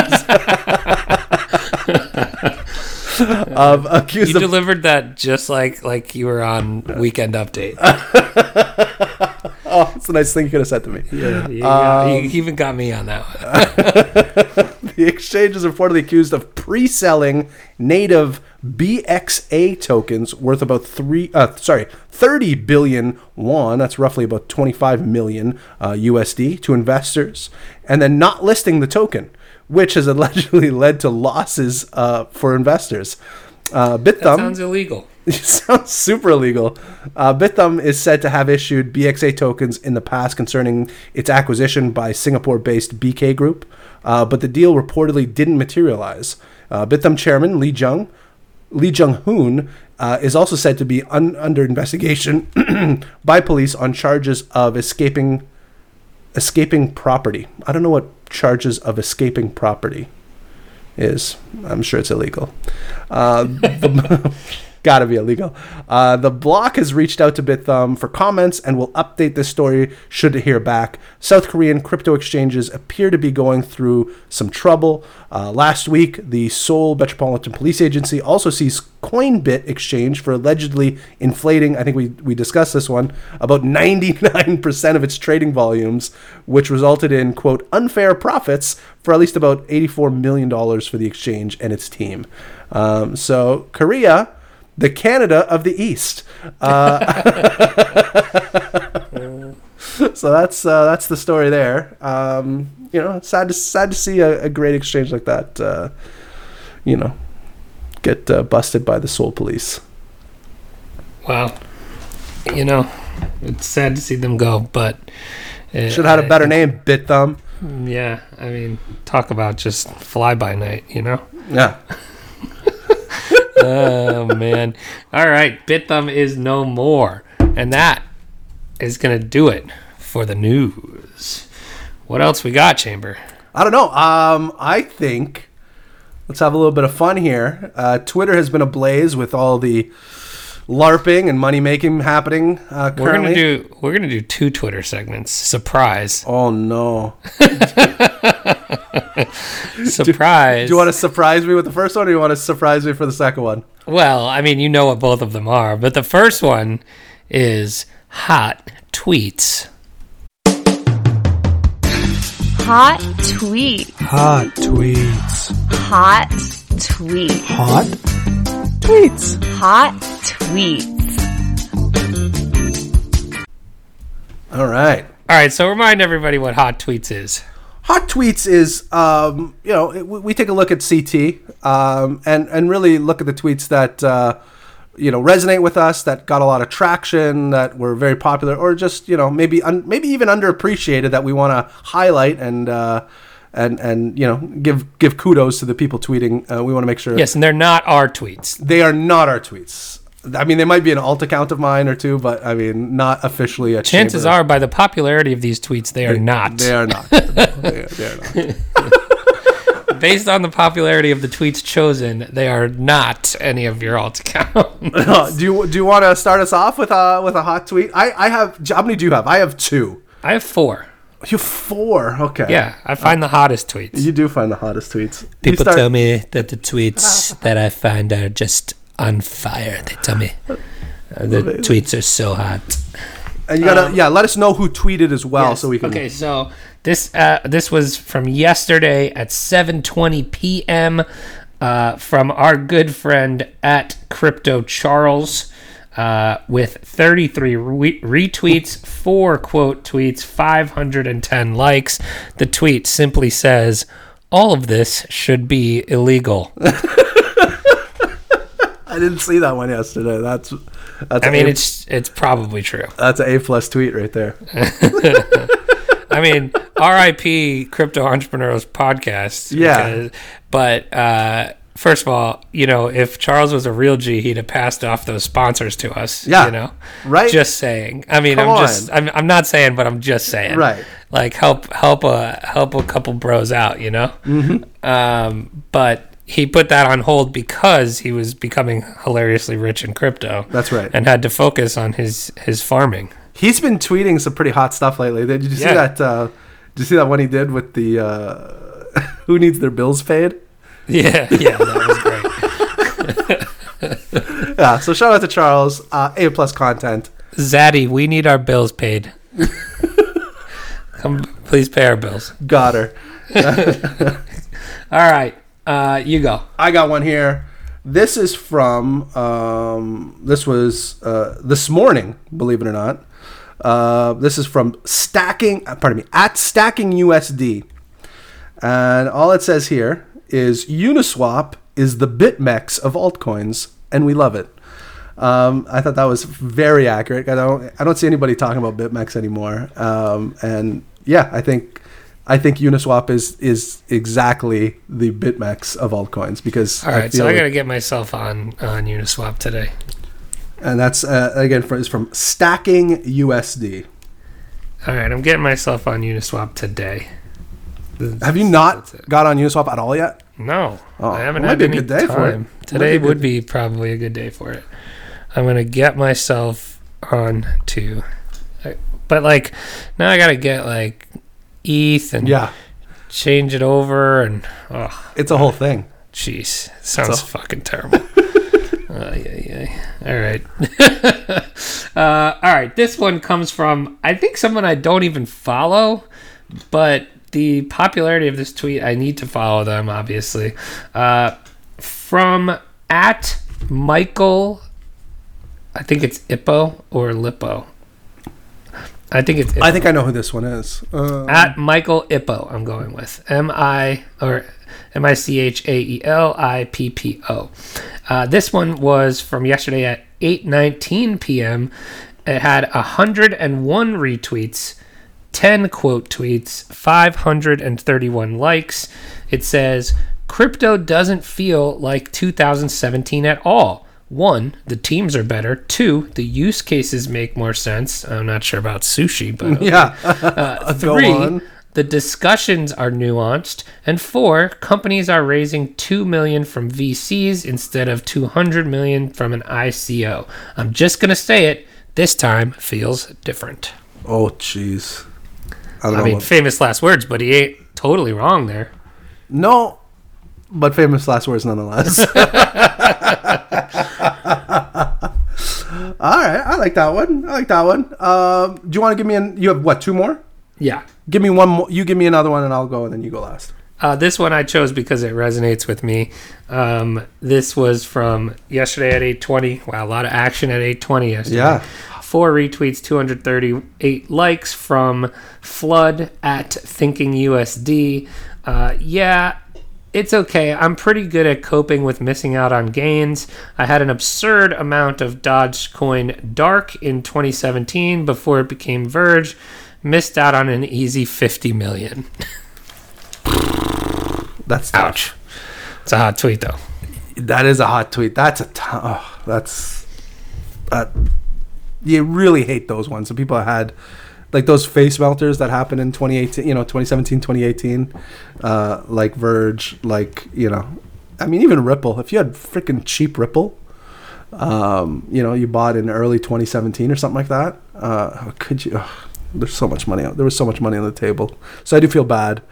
of accused You of delivered that just like like you were on Weekend Update. Oh, it's a nice thing you could have said to me. Yeah, you, Um, you even got me on that one. The exchange is reportedly accused of pre-selling native BXA tokens worth about three, uh, sorry, 30 billion won. That's roughly about 25 million uh, USD to investors, and then not listing the token, which has allegedly led to losses uh, for investors. Uh, That Bithumb sounds illegal. it sounds super illegal. Uh, Bithumb is said to have issued BXA tokens in the past concerning its acquisition by Singapore-based BK Group, uh, but the deal reportedly didn't materialize. Uh, Bithumb chairman Lee Jung, Lee Jung Hoon, uh, is also said to be un- under investigation by police on charges of escaping escaping property. I don't know what charges of escaping property is. I'm sure it's illegal. Uh, the- gotta be illegal. Uh, the block has reached out to Bithumb for comments and will update this story should it hear back. South Korean crypto exchanges appear to be going through some trouble. Uh, last week, the Seoul Metropolitan Police Agency also seized Coinbit exchange for allegedly inflating, I think we, we discussed this one, about 99% of its trading volumes, which resulted in, quote, unfair profits for at least about $84 million for the exchange and its team. Um, so, Korea, the Canada of the East. Uh, so that's uh, that's the story there. Um, you know, sad to sad to see a, a great exchange like that. Uh, you know, get uh, busted by the Seoul police. Well, you know, it's sad to see them go, but uh, Should have had a better name, Bit Thumb. Yeah, I mean, talk about just fly by night, you know. Yeah. Oh man! All right, Bithumb is no more, and that is gonna do it for the news. What else we got, Chamber? I don't know. Um, I think let's have a little bit of fun here. Uh, Twitter has been ablaze with all the LARPing and money making happening uh, We're gonna do we're gonna do two Twitter segments. Surprise! oh no! Surprise! Do you want to surprise me with the first one, or you want to surprise me for the second one? Well, I mean, you know what both of them are, but the first one is hot tweets. Hot tweet. Hot tweets. Hot tweet. Hot tweets. Hot tweets. All right. All right, so remind everybody what hot tweets is. Hot tweets is, um, you know, it, we we take a look at CT um, and and really look at the tweets that uh, you know resonate with us, that got a lot of traction, that were very popular, or just you know maybe un- maybe even underappreciated that we want to highlight and uh, and and you know give give kudos to the people tweeting. Uh, we want to make sure Yes, and they're not our tweets. they are not our tweets. I mean, they might be an alt account of mine or two, but I mean, not officially a. Chances chamber. are, by the popularity of these tweets, they are not. They are not. they, are, they are not. Based on the popularity of the tweets chosen, they are not any of your alt accounts. Uh, do you do you want to start us off with a with a hot tweet? I I have how many do you have? I have two. I have four. You have four. Okay. Yeah, I find the hottest tweets. You do find the hottest tweets. People start- tell me that the tweets that I find are just on fire. They tell me uh, the tweets are so hot. and you gotta yeah. Let us know who tweeted as well, so we can. Okay, so this uh, this was from yesterday at 7:20 p.m. Uh, from our good friend at Crypto Charles. Uh, with 33 re- retweets, four quote tweets, 510 likes. The tweet simply says, All of this should be illegal. I didn't see that one yesterday. That's that's. I mean, A- it's it's probably true. that's an A plus tweet right there. I mean, RIP Crypto Entrepreneurs podcast. Yeah. because- but uh, First of all, you know, if Charles was a real G, he'd have passed off those sponsors to us. Yeah. You know? Right? Just saying. I mean, Come I'm just. I'm, I'm not saying, but I'm just saying. Right. Like help help a help a couple bros out, you know? Mm-hmm. Um, but he put that on hold because he was becoming hilariously rich in crypto. That's right. And had to focus on his his farming. He's been tweeting some pretty hot stuff lately. Did you see that? Uh, did you see that one he did with the uh, who needs their bills paid? Yeah, yeah, that was great. Yeah. So shout out to Charles. Uh, a plus content. Zaddy, we need our bills paid. Come, please pay our bills. Got her. All right, uh, you go. I got one here. This is from um, this was uh, this morning, believe it or not. Uh, this is from stacking. Pardon me, at stacking USD, and all it says here is Uniswap is the BitMEX of altcoins, and we love it. Um, I thought that was very accurate. I don't I don't see anybody talking about BitMEX anymore. Um, and yeah, I think I think Uniswap is is exactly the BitMEX of altcoins because all right, I so I got to get myself on on Uniswap today. and that's uh, again from, is from stacking USD. All right, I'm getting myself on Uniswap today. Have you not got on Uniswap at all yet? No, Oh, I haven't it might had be a good day for it. Today be would good- be probably a good day for it. I'm gonna get myself on to, but like now I gotta get like ETH and Yeah, change it over and oh it's a whole thing. jeez, sounds So- fucking terrible. uh, yeah, yeah. All right. uh, all right. This one comes from I think someone I don't even follow, but the popularity of this tweet I need to follow them obviously. Uh, from at Michael, I think it's Ippo or Lippo. I think it's Ippo. I think I know who this one is. Uh, At Michael Ippo, I'm going with M I or M I C H A E L I P P O. Uh, this one was from yesterday at 8:19 p.m. It had 101 retweets, 10 quote tweets, 531 likes. It says crypto doesn't feel like 2017 at all. One, the teams are better. Two, the use cases make more sense. I'm not sure about sushi, but yeah, uh, three, the discussions are nuanced, and four, companies are raising two million from VCs instead of two hundred million from an ICO. I'm just gonna say it. This time feels different. oh jeez. I I mean, what- famous last words, but he ain't totally wrong there. no, but famous last words nonetheless. all right, I like that one. I like that one. Um, do you want to give me an? You have what? Two more? Yeah. Give me one more. You give me another one, and I'll go, and then you go last. Uh, this one I chose because it resonates with me. Um, this was from yesterday at 8:20. Wow, a lot of action at 8:20 yesterday. Yeah. Four retweets, 238 likes from Flood at Thinking USD. Uh, yeah, it's okay. I'm pretty good at coping with missing out on gains. I had an absurd amount of Dogecoin Dark in 2017 before it became Verge. Missed out on an easy 50 million. That's tough. Ouch. It's a hot tweet though. That is a hot tweet. That's a t- oh, that's uh, you really hate those ones. So people that had like those face melters that happened in 2018, you know, 2017, 2018, uh, like Verge, like you know, I mean even Ripple. If you had freaking cheap Ripple, um, you know, you bought in early 2017 or something like that, uh, could you? ugh, there's so much money. There was so much money on the table, so I do feel bad.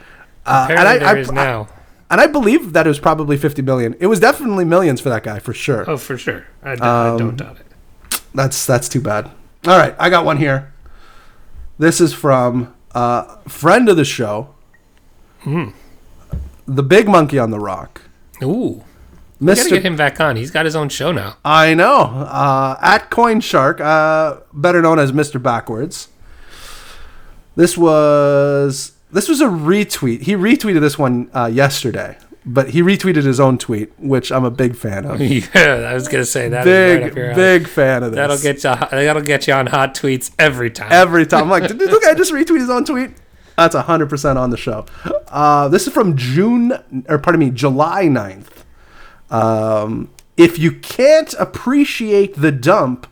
Uh, and I, there is I, now. and I believe that it was probably 50 million. It was definitely millions for that guy for sure. Oh, for sure. I, d- I Um, don't doubt it. That's that's too bad. All right, I got one here. This is from uh, friend of the show, Hmm. the big monkey on the rock, Ooh. We gotta get him back on. He's got his own show now. I know uh, at Coin Shark, uh, better known as Mister Backwards. This was this was a retweet. He retweeted this one uh, yesterday, but he retweeted his own tweet, which I'm a big fan of. yeah, I was gonna say that. big your big fan of this. That'll get you. That'll get you on hot tweets every time. every time. I'm like, did this guy just retweet his own tweet? That's 100% on the show. Uh, this is from June, or pardon me, July 9th. Um, if you can't appreciate the dump,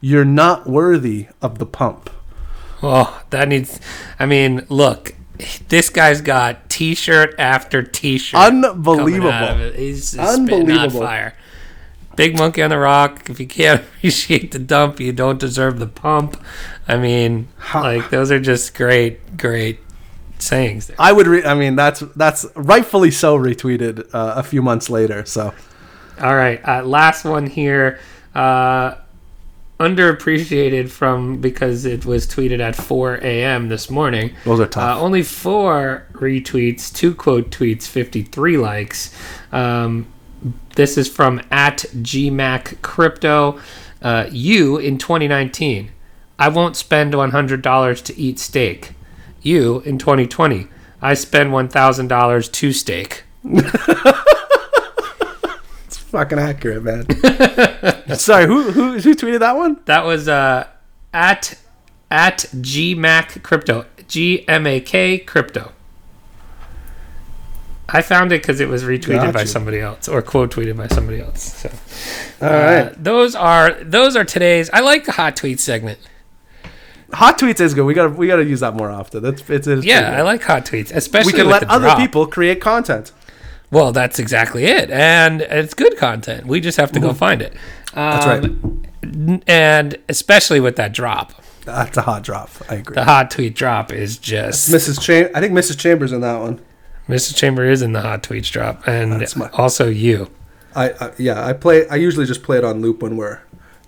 you're not worthy of the pump. Oh, that needs. I mean, look, this guy's got T-shirt after T-shirt. Unbelievable. coming out of it. He's just Unbelievable. fire. Big monkey on the rock. If you can't appreciate the dump, you don't deserve the pump. I mean, like those are just great, great sayings. There. I would. Re- I mean, that's that's rightfully so retweeted uh, a few months later. So All right, uh, last one here. Uh, underappreciated from because it was tweeted at 4 a.m. this morning. Those are tough. Uh, only four retweets, two quote tweets, 53 likes. Um, this is from at GMAC Crypto. Uh, you in 2019. I won't spend $100 to eat steak. You in 2020. I spend $1,000 to steak. it's fucking accurate, man. Sorry, who who who tweeted that one? That was uh, at at GMAC Crypto. G M A K Crypto. I found it because it was retweeted by somebody else or quote tweeted by somebody else. So, All uh, right, those are those are today's. I like the hot tweet segment. hot tweets is good. We gotta we gotta use that more often. That's it's, it's Yeah, I like hot tweets, especially we can with let the other drop. people create content. Well, that's exactly it, and it's good content. We just have to go find it. That's Um, right. and especially with that drop, That's a hot drop. I agree. the hot tweet drop is just Mrs. Cham- I think Mrs. Chambers in that one. Mrs. Chamber is in the hot tweets drop, and That's my- also you. I, I yeah, I play. I usually just play it on loop when we're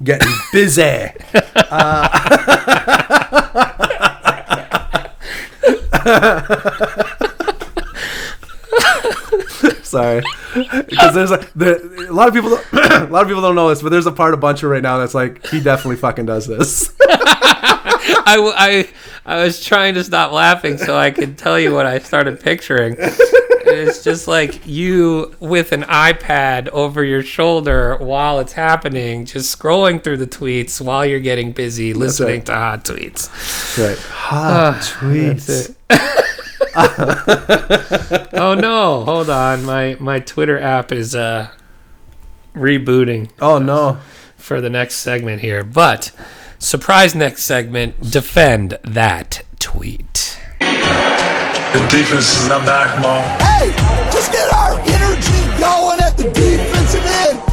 getting busy. Uh, sorry, because there's a the, a lot of people. Don't, a lot of people don't know this, but there's a part of Bunchu right now that's like he definitely fucking does this. I, I, I was trying to stop laughing so I could tell you what I started picturing. It's just like you with an iPad over your shoulder while it's happening, just scrolling through the tweets while you're getting busy listening right. to hot tweets. right, ah, hot tweets. oh no, hold on. My my Twitter app is uh rebooting Oh no, for the next segment here. But surprise next segment, defend that tweet. The defense is not back, mom. Hey, just get our energy going at the defensive end.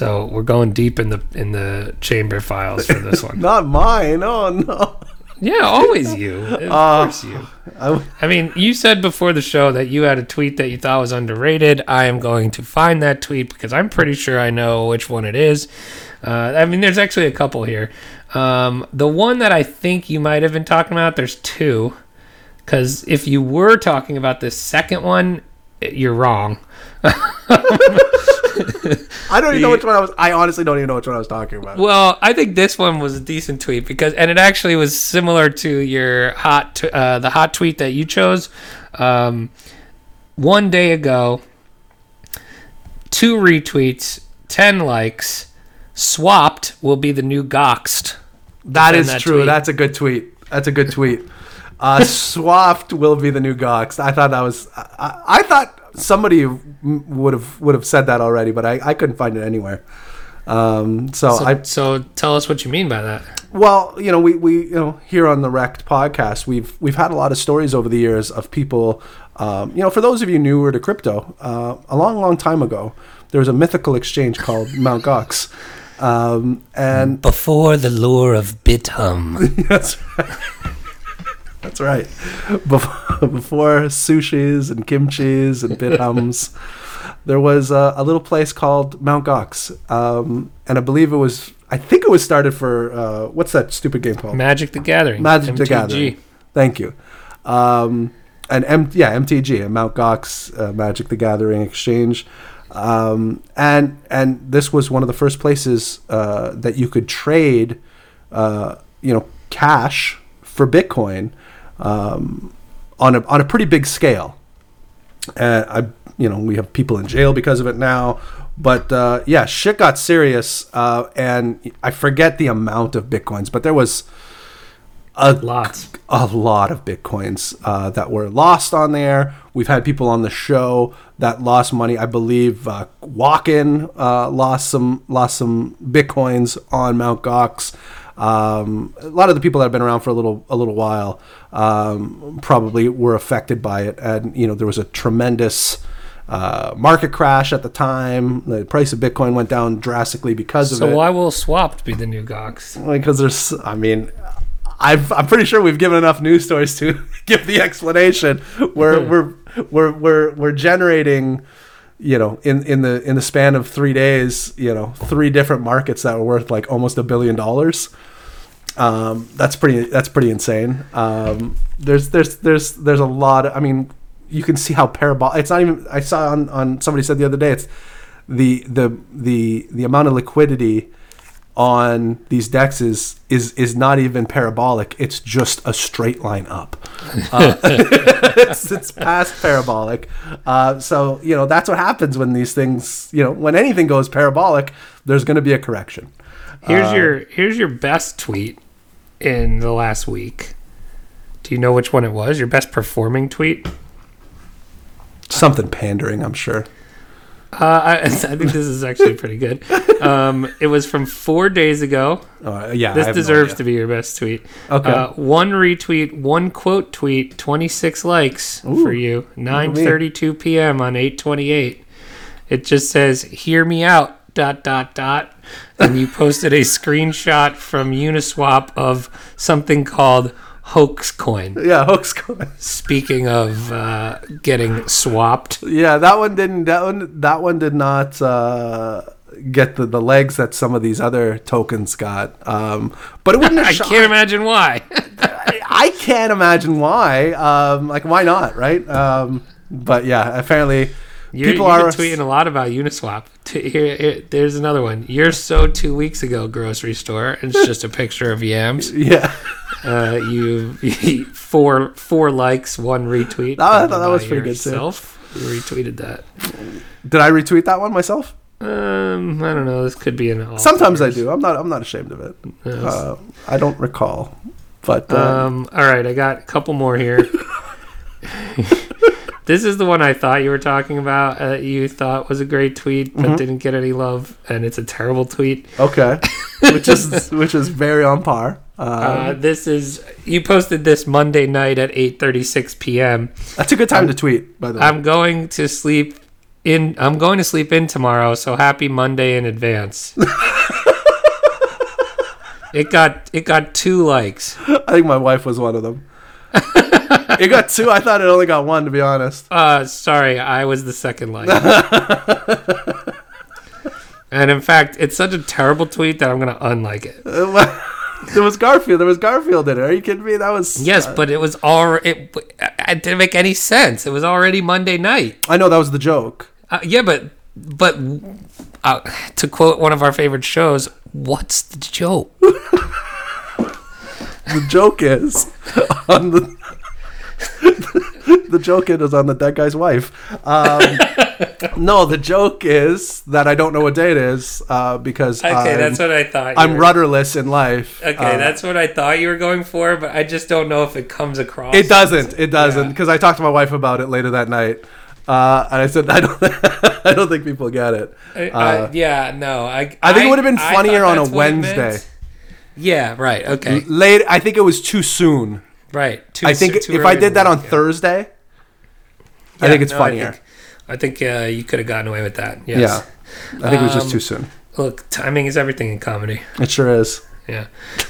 So we're going deep in the in the chamber files for this one. not mine. Oh no. yeah, always you. Of course you. I, I mean, you said before the show that you had a tweet that you thought was underrated. I am going to find that tweet because I'm pretty sure I know which one it is. Uh, I mean, there's actually a couple here. Um, the one that I think you might have been talking about, there's two. Because if you were talking about this second one, you're wrong. I don't even know which one I was. I honestly don't even know which one I was talking about. Well, I think this one was a decent tweet because, and it actually was similar to your hot, t- uh, the hot tweet that you chose. Um, one day ago, two retweets, ten likes. Swapped will be the new Goxed. That is that true. tweet. That's a good tweet. That's a good tweet. Uh, swapped will be the new Gox. I thought that was. I, I- I thought somebody would have would have said that already, but I, I couldn't find it anywhere. Um, so, So, I so tell us what you mean by that. well, you know, we, we you know here on the Rekt podcast, we've we've had a lot of stories over the years of people. Um, you know, for those of you newer to crypto, uh, a long, long time ago, there was a mythical exchange called Mount Gox, um, and Before the lure of Bithumb. That's right. That's right. Before, before sushis and kimchis and bithumbs, there was a, a little place called Mount Gox, um, and I believe it was. I think it was started for uh, what's that stupid game called? Magic the Gathering. Magic the Gathering. Thank you. Um, and M- yeah, MTG, a Mount Gox uh, Magic the Gathering exchange. Um, and and this was one of the first places uh, that you could trade, uh, you know, cash for Bitcoin um, on a on a pretty big scale. And I, you know, we have people in jail because of it now. But uh, yeah, shit got serious, uh, and I forget the amount of bitcoins, but there was a Lots. a lot of bitcoins uh, that were lost on there. We've had people on the show that lost money. I believe uh, Walken uh, lost some lost some bitcoins on Mount Gox. Um, a lot of the people that have been around for a little a little while um, probably were affected by it, and you know there was a tremendous. Uh, market crash at the time. The price of Bitcoin went down drastically because of So it So why will swapped be the new Gox? because there's i mean I've, i'm pretty sure we've given enough news stories to give the explanation we're we're we're we're, we're generating you know in, in the in the span of three days you know three different markets that were worth like almost a billion dollars um, that's pretty that's pretty insane um, there's there's there's there's a lot of, i mean you can see how parabolic it's not even i saw on, on somebody said the other day it's the the the the amount of liquidity on these DEXs is is is not even parabolic. It's just a straight line up. Uh, it's, it's past parabolic. Uh, so you know that's what happens when these things. You know when anything goes parabolic, there's going to be a correction. Here's your here's your best tweet in the last week. Do you know which one it was? Your best performing tweet? Something pandering, I'm sure. Uh, I, I think this is actually pretty good. Um, it was from four days ago. Uh, yeah, I This no deserves idea. to be your best tweet. Okay. Uh, one retweet, one quote tweet, 26 likes for you. 9:32 p.m. on 8:28. It just says "Hear me out." Dot dot dot, and you posted a screenshot from Uniswap of something called Hoax Coin. Yeah, hooks going. Speaking of uh, getting swapped, Yeah, that one didn't. That one. That one did not uh, get the, the legs that some of these other tokens got. Um, but it wouldn't. Have I can't imagine why. I can't imagine why. Um, like, why not, right? Um, but yeah, apparently You're, people you've are tweeting a lot about Uniswap. Here, here- there's another one. You're so two weeks ago grocery store. It's just a picture of yams. Yeah, Uh, you four four likes, one retweet. I thought that was pretty good, too. You retweeted that. did I retweet that one myself? Um, I don't know. This could be an. all Sometimes I do. I'm not. I'm not ashamed of it. Uh, I don't recall, but uh, Um, all right, I got a couple more here. this is the one I thought you were talking about. Uh, you thought was a great tweet, Mm-hmm. but didn't get any love, and it's a terrible tweet. okay, which is which is very on par. Uh, Uh, this is you posted this Monday night at 8:36 p.m. that's a good time to tweet. By the way, I'm going to sleep in. I'm going to sleep in tomorrow. So happy Monday in advance. it got it got two likes. I think my wife was one of them. it got two. I thought it only got one. To be honest. Uh, sorry, I was the second like. and in fact, it's such a terrible tweet that I'm gonna unlike it. there was Garfield. There was Garfield in it. Are you kidding me? That was Yes, but it was all it. It didn't make any sense. It was already Monday night. I know that was the joke. Uh, yeah, but but uh, to quote one of our favorite shows, what's the joke? The joke is on the. the joke is on the dead guy's wife. Um, no, the joke is that I don't know what day it is uh, because Okay, I'm, that's what I thought. I'm were- rudderless in life. Okay, Uh, that's what I thought you were going for, but I just don't know if it comes across. It doesn't. It doesn't Yeah. because I talked to my wife about it later that night, uh, and I said I don't. I don't think people get it. Uh, yeah, no. I. I think it would've been funnier on a that's what it meant. Wednesday. Yeah. Right. Okay. Late. I think it was too soon. Right. Too I think if I did that on yeah. Thursday, I think it's no, funnier. I think, I think uh, you could have gotten away with that. Yes. Yeah, I think it was just Um, too soon. Look, timing is everything in comedy. It sure is. Yeah.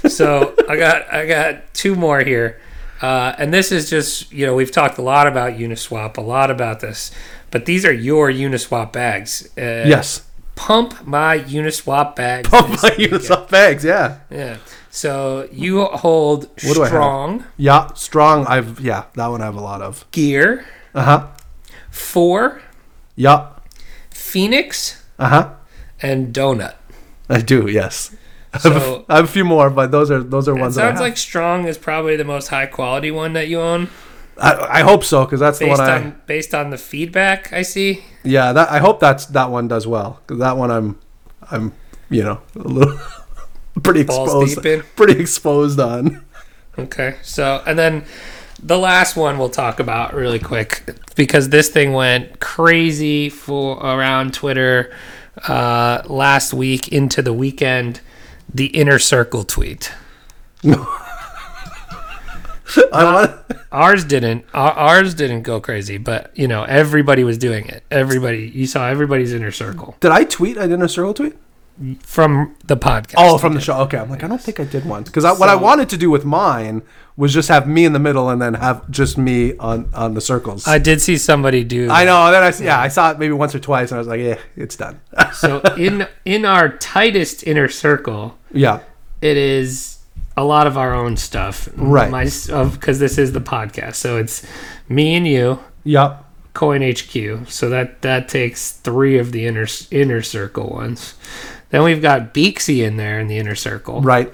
So I got I got two more here, uh, and this is just you know we've talked a lot about Uniswap, a lot about this, but these are your Uniswap bags. Uh, yes. Pump my Uniswap bags. This my weekend. Uniswap bags. Yeah. Yeah. So you hold What do I have? strong Yeah. Strong. I've yeah. That one I have a lot of. gear Uh huh. four Yeah. Phoenix Uh huh. and donut. I do. Yes. I have, a, So- I have a few more, but those are those are ones that I sounds like strong is probably the most high quality one that you own, I, I hope so because that's the one I. on based on the feedback I see. Yeah, that I hope that's that one does well because that one I'm, I'm, you know, a little pretty Balls exposed, pretty exposed on. Okay. So, and then the last one we'll talk about really quick because this thing went crazy for around Twitter uh, last week into the weekend. The inner circle tweet. I want. Ours didn't. Our- Ours didn't go crazy, but you know everybody was doing it. Everybody, you saw everybody's inner circle Did I tweet? I did a circle tweet. From the podcast. Oh, from the show. Okay, I'm like, I don't think I did one because what I wanted to do with mine was just have me in the middle and then have just me on on the circles. I did see somebody do. I know. Then I yeah, I saw it maybe once or twice, and I was like, yeah, it's done. So in in our tightest inner circle, yeah, it is a lot of our own stuff, Right. My of because this is the podcast, so it's me and you, yep. Coin HQ. So that that takes three of the inner inner circle ones. Then we've got Beaksy in there in the inner circle. Right.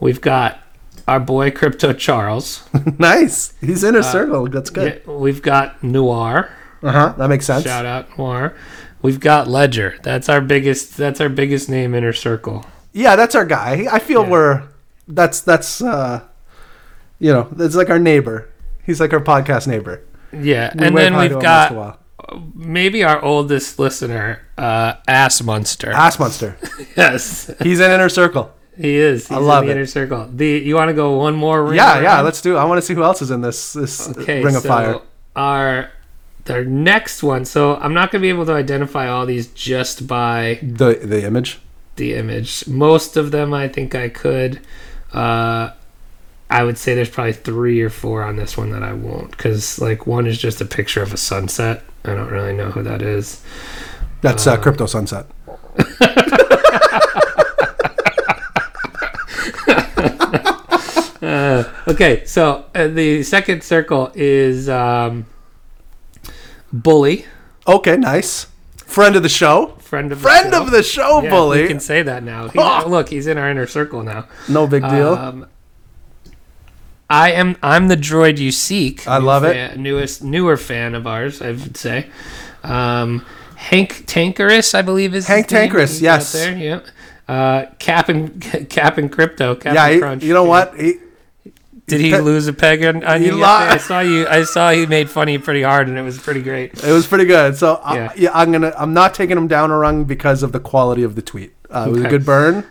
We've got our boy Crypto Charles. nice. He's inner circle. That's good. Yeah, we've got Noir. Uh huh. That makes sense. Shout out Noir. We've got Ledger. That's our biggest. That's our biggest name inner circle. Yeah, that's our guy. I feel Yeah. we're that's that's uh you know, it's like our neighbor. He's like our podcast neighbor. Yeah, We and then we've him once in got. Maybe our oldest listener, uh, Ass Monster. Ass Monster. yes, He's in inner circle. he is. He's love in the it. inner circle. The you want to go one more? Ring Yeah, yeah. Let's do. it. I want to see who else is in this this Okay, ring of so fire. Our the next one. So I'm not gonna be able to identify all these just by The the image. the image. Most of them, I think I could. Uh, I would say there's probably three or four on this one that I won't, because like one is just a picture of a sunset. I don't really know who that is. That's uh, crypto sunset. Okay, so uh, the second circle is um, Bully, Okay, nice. Friend of the show. friend of Friend the show. of the show, Yeah, bully. We can say that now. Ah. Look, he's in our inner circle now. no big deal. Um, I am. I'm the droid you seek. I love it. Newest, newer fan of ours, I would say. Um, Hank Tankerus, I believe is Hank. Tankerus, yes. there, yep. Uh, Cap and Cap and Crypto. Cap yeah, and he- you know yeah. what? He, Did he lose a peg on, on you? lo- I saw you. I saw he made fun of you pretty hard, and it was pretty great. it was pretty good. So I, Yeah. yeah, I'm gonna. I'm not taking him down a rung because of the quality of the tweet. Uh, It was a good burn,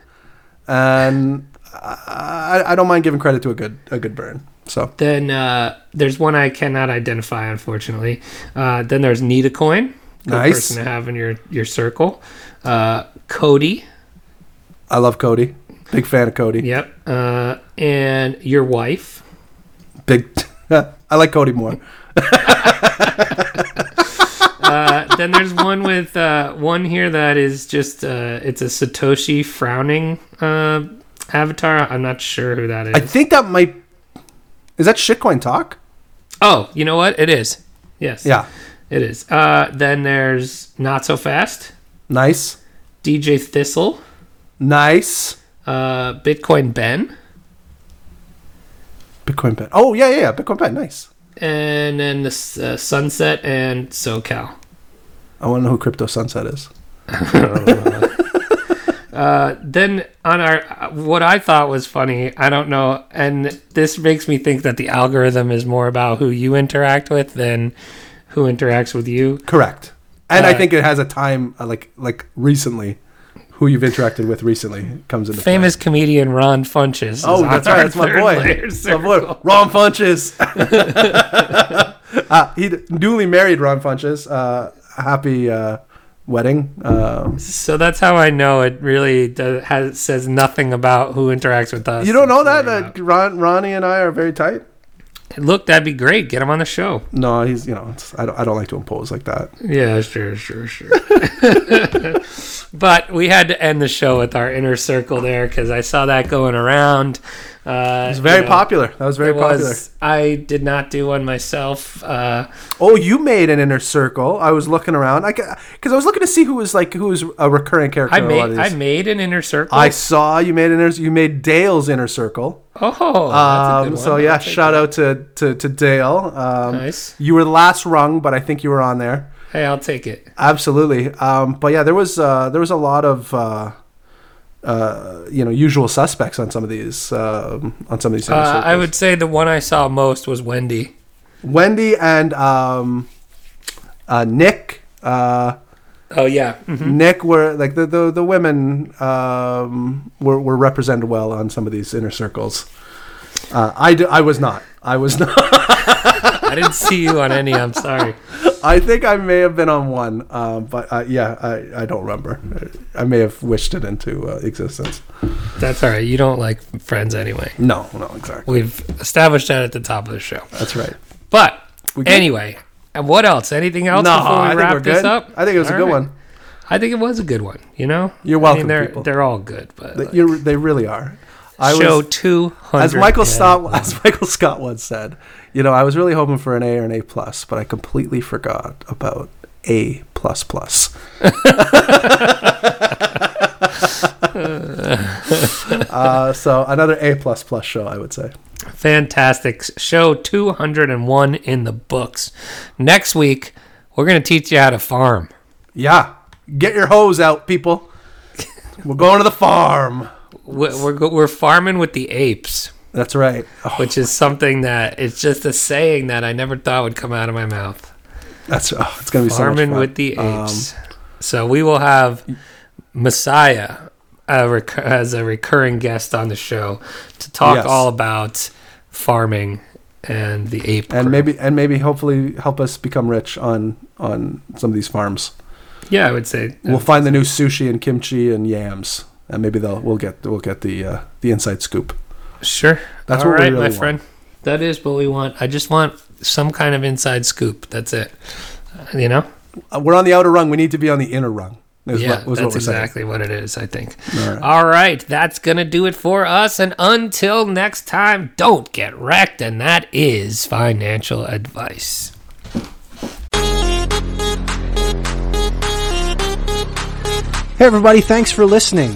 and I, I don't mind giving credit to a good a good burn. So Then uh, there's one I cannot identify, unfortunately. Uh, then there's Need a Coin. Good Nice. person to have in your your circle. Uh, Cody. I love Cody. Big fan of Cody. Yep. Uh, and your wife. Big. I like Cody more. Uh, then there's one with uh, one here that is just uh, it's a Satoshi frowning uh, avatar. I'm not sure who that is. I think that might. Is that shitcoin talk? oh, you know what? It is. Yes. Yeah. It is. Uh, then there's not so fast. Nice. DJ Thistle. Nice. Uh, Bitcoin Ben. Bitcoin Ben. Oh yeah, yeah, yeah. Bitcoin Ben. Nice. And then the uh, Sunset and SoCal. I want to know who Crypto Sunset is. Uh, then on our what I thought was funny, I don't know, and this makes me think that the algorithm is more about who you interact with than who interacts with you. Correct. And I Uh, think it has a time uh, like like recently, who you've interacted with recently comes into play. Famous comedian Ron Funches. Oh, that's right. That's my boy. my boy. Ron Funches. uh, he newly married Ron Funches. Uh, happy uh, wedding. Uh, So that's how I know it really does, has says nothing about who interacts with us. you don't know It's that uh, Ron, Ronnie and I are very tight. Look, that'd be great. Get him on the show. No, he's you know it's, I don't I don't like to impose like that. Yeah, sure, sure, sure. but we had to end the show with our inner circle there because I saw that going around. Uh, was very you know, popular. That was very it popular. was. I did not do one myself. Uh, Oh, you made an inner circle. I was looking around. I because I was looking to see who was like who was a recurring character. I in a lot made. I made an inner circle. I saw you made an inner. You made Dale's inner circle. oh, that's a good Um, so yeah, shout that. out to to, to Dale. Um, Nice. You were the last rung, but I think you were on there. Hey, I'll take it. Absolutely. Um, but yeah, there was uh, there was a lot of uh, uh, you know usual suspects on some of these um, on some of these. Uh, I would say the one I saw most was Wendy. Wendy and um, uh, Nick. Uh, Oh yeah, Mhm. Nick were like the the, the women um, were were represented well on some of these inner circles. Uh, I, d- I was not. I was not. I didn't see you on any. I'm sorry. I think I may have been on one, uh, but uh, yeah, I, I don't remember. I may have wished it into uh, existence. That's all right. You don't like Friends anyway. No, no, exactly. We've established that at the top of the show. That's right. But anyway, and what else? Anything else No, before we I think wrap we're this good. up? I think it was a good right. one. I think it was a good one. You know, You're I welcome, mean, they're people. they're all good, but They- you're, they really are. I show two hundred. as Michael Scott as Michael Scott once said, you know, I was really hoping for an A or an A plus, but I completely forgot about A plus plus. uh, so another A plus plus show, I would say. Fantastic. Show 201 in the books. Next week, we're going to teach you how to farm. Yeah, get your hose out, people. We're going to the farm. We're, we're, we're farming with the apes, That's right. Oh, which is something that it's just a saying that I never thought would come out of my mouth. that's oh, it's gonna be so much Farming fun. with the Um, apes. so we will have Messiah uh, rec- as a recurring guest on the show to talk Yes. all about farming and the ape. and crew. maybe and maybe hopefully help us become rich on on some of these farms. yeah, I would say We'll find the new sushi and kimchi and yams, and maybe they'll we'll get we'll get the uh, the inside scoop. Sure. That's All what we right, really my want. friend. That is what we want. I just want some kind of inside scoop. That's it. Uh, You know? Uh, we're on the outer rung. We need to be on the inner rung. Is yeah, what, that's what we're exactly what it is, I think. All right. All right, that's going to do it for us. And until next time, don't get wrecked. And that is financial advice. Hey, everybody, thanks for listening.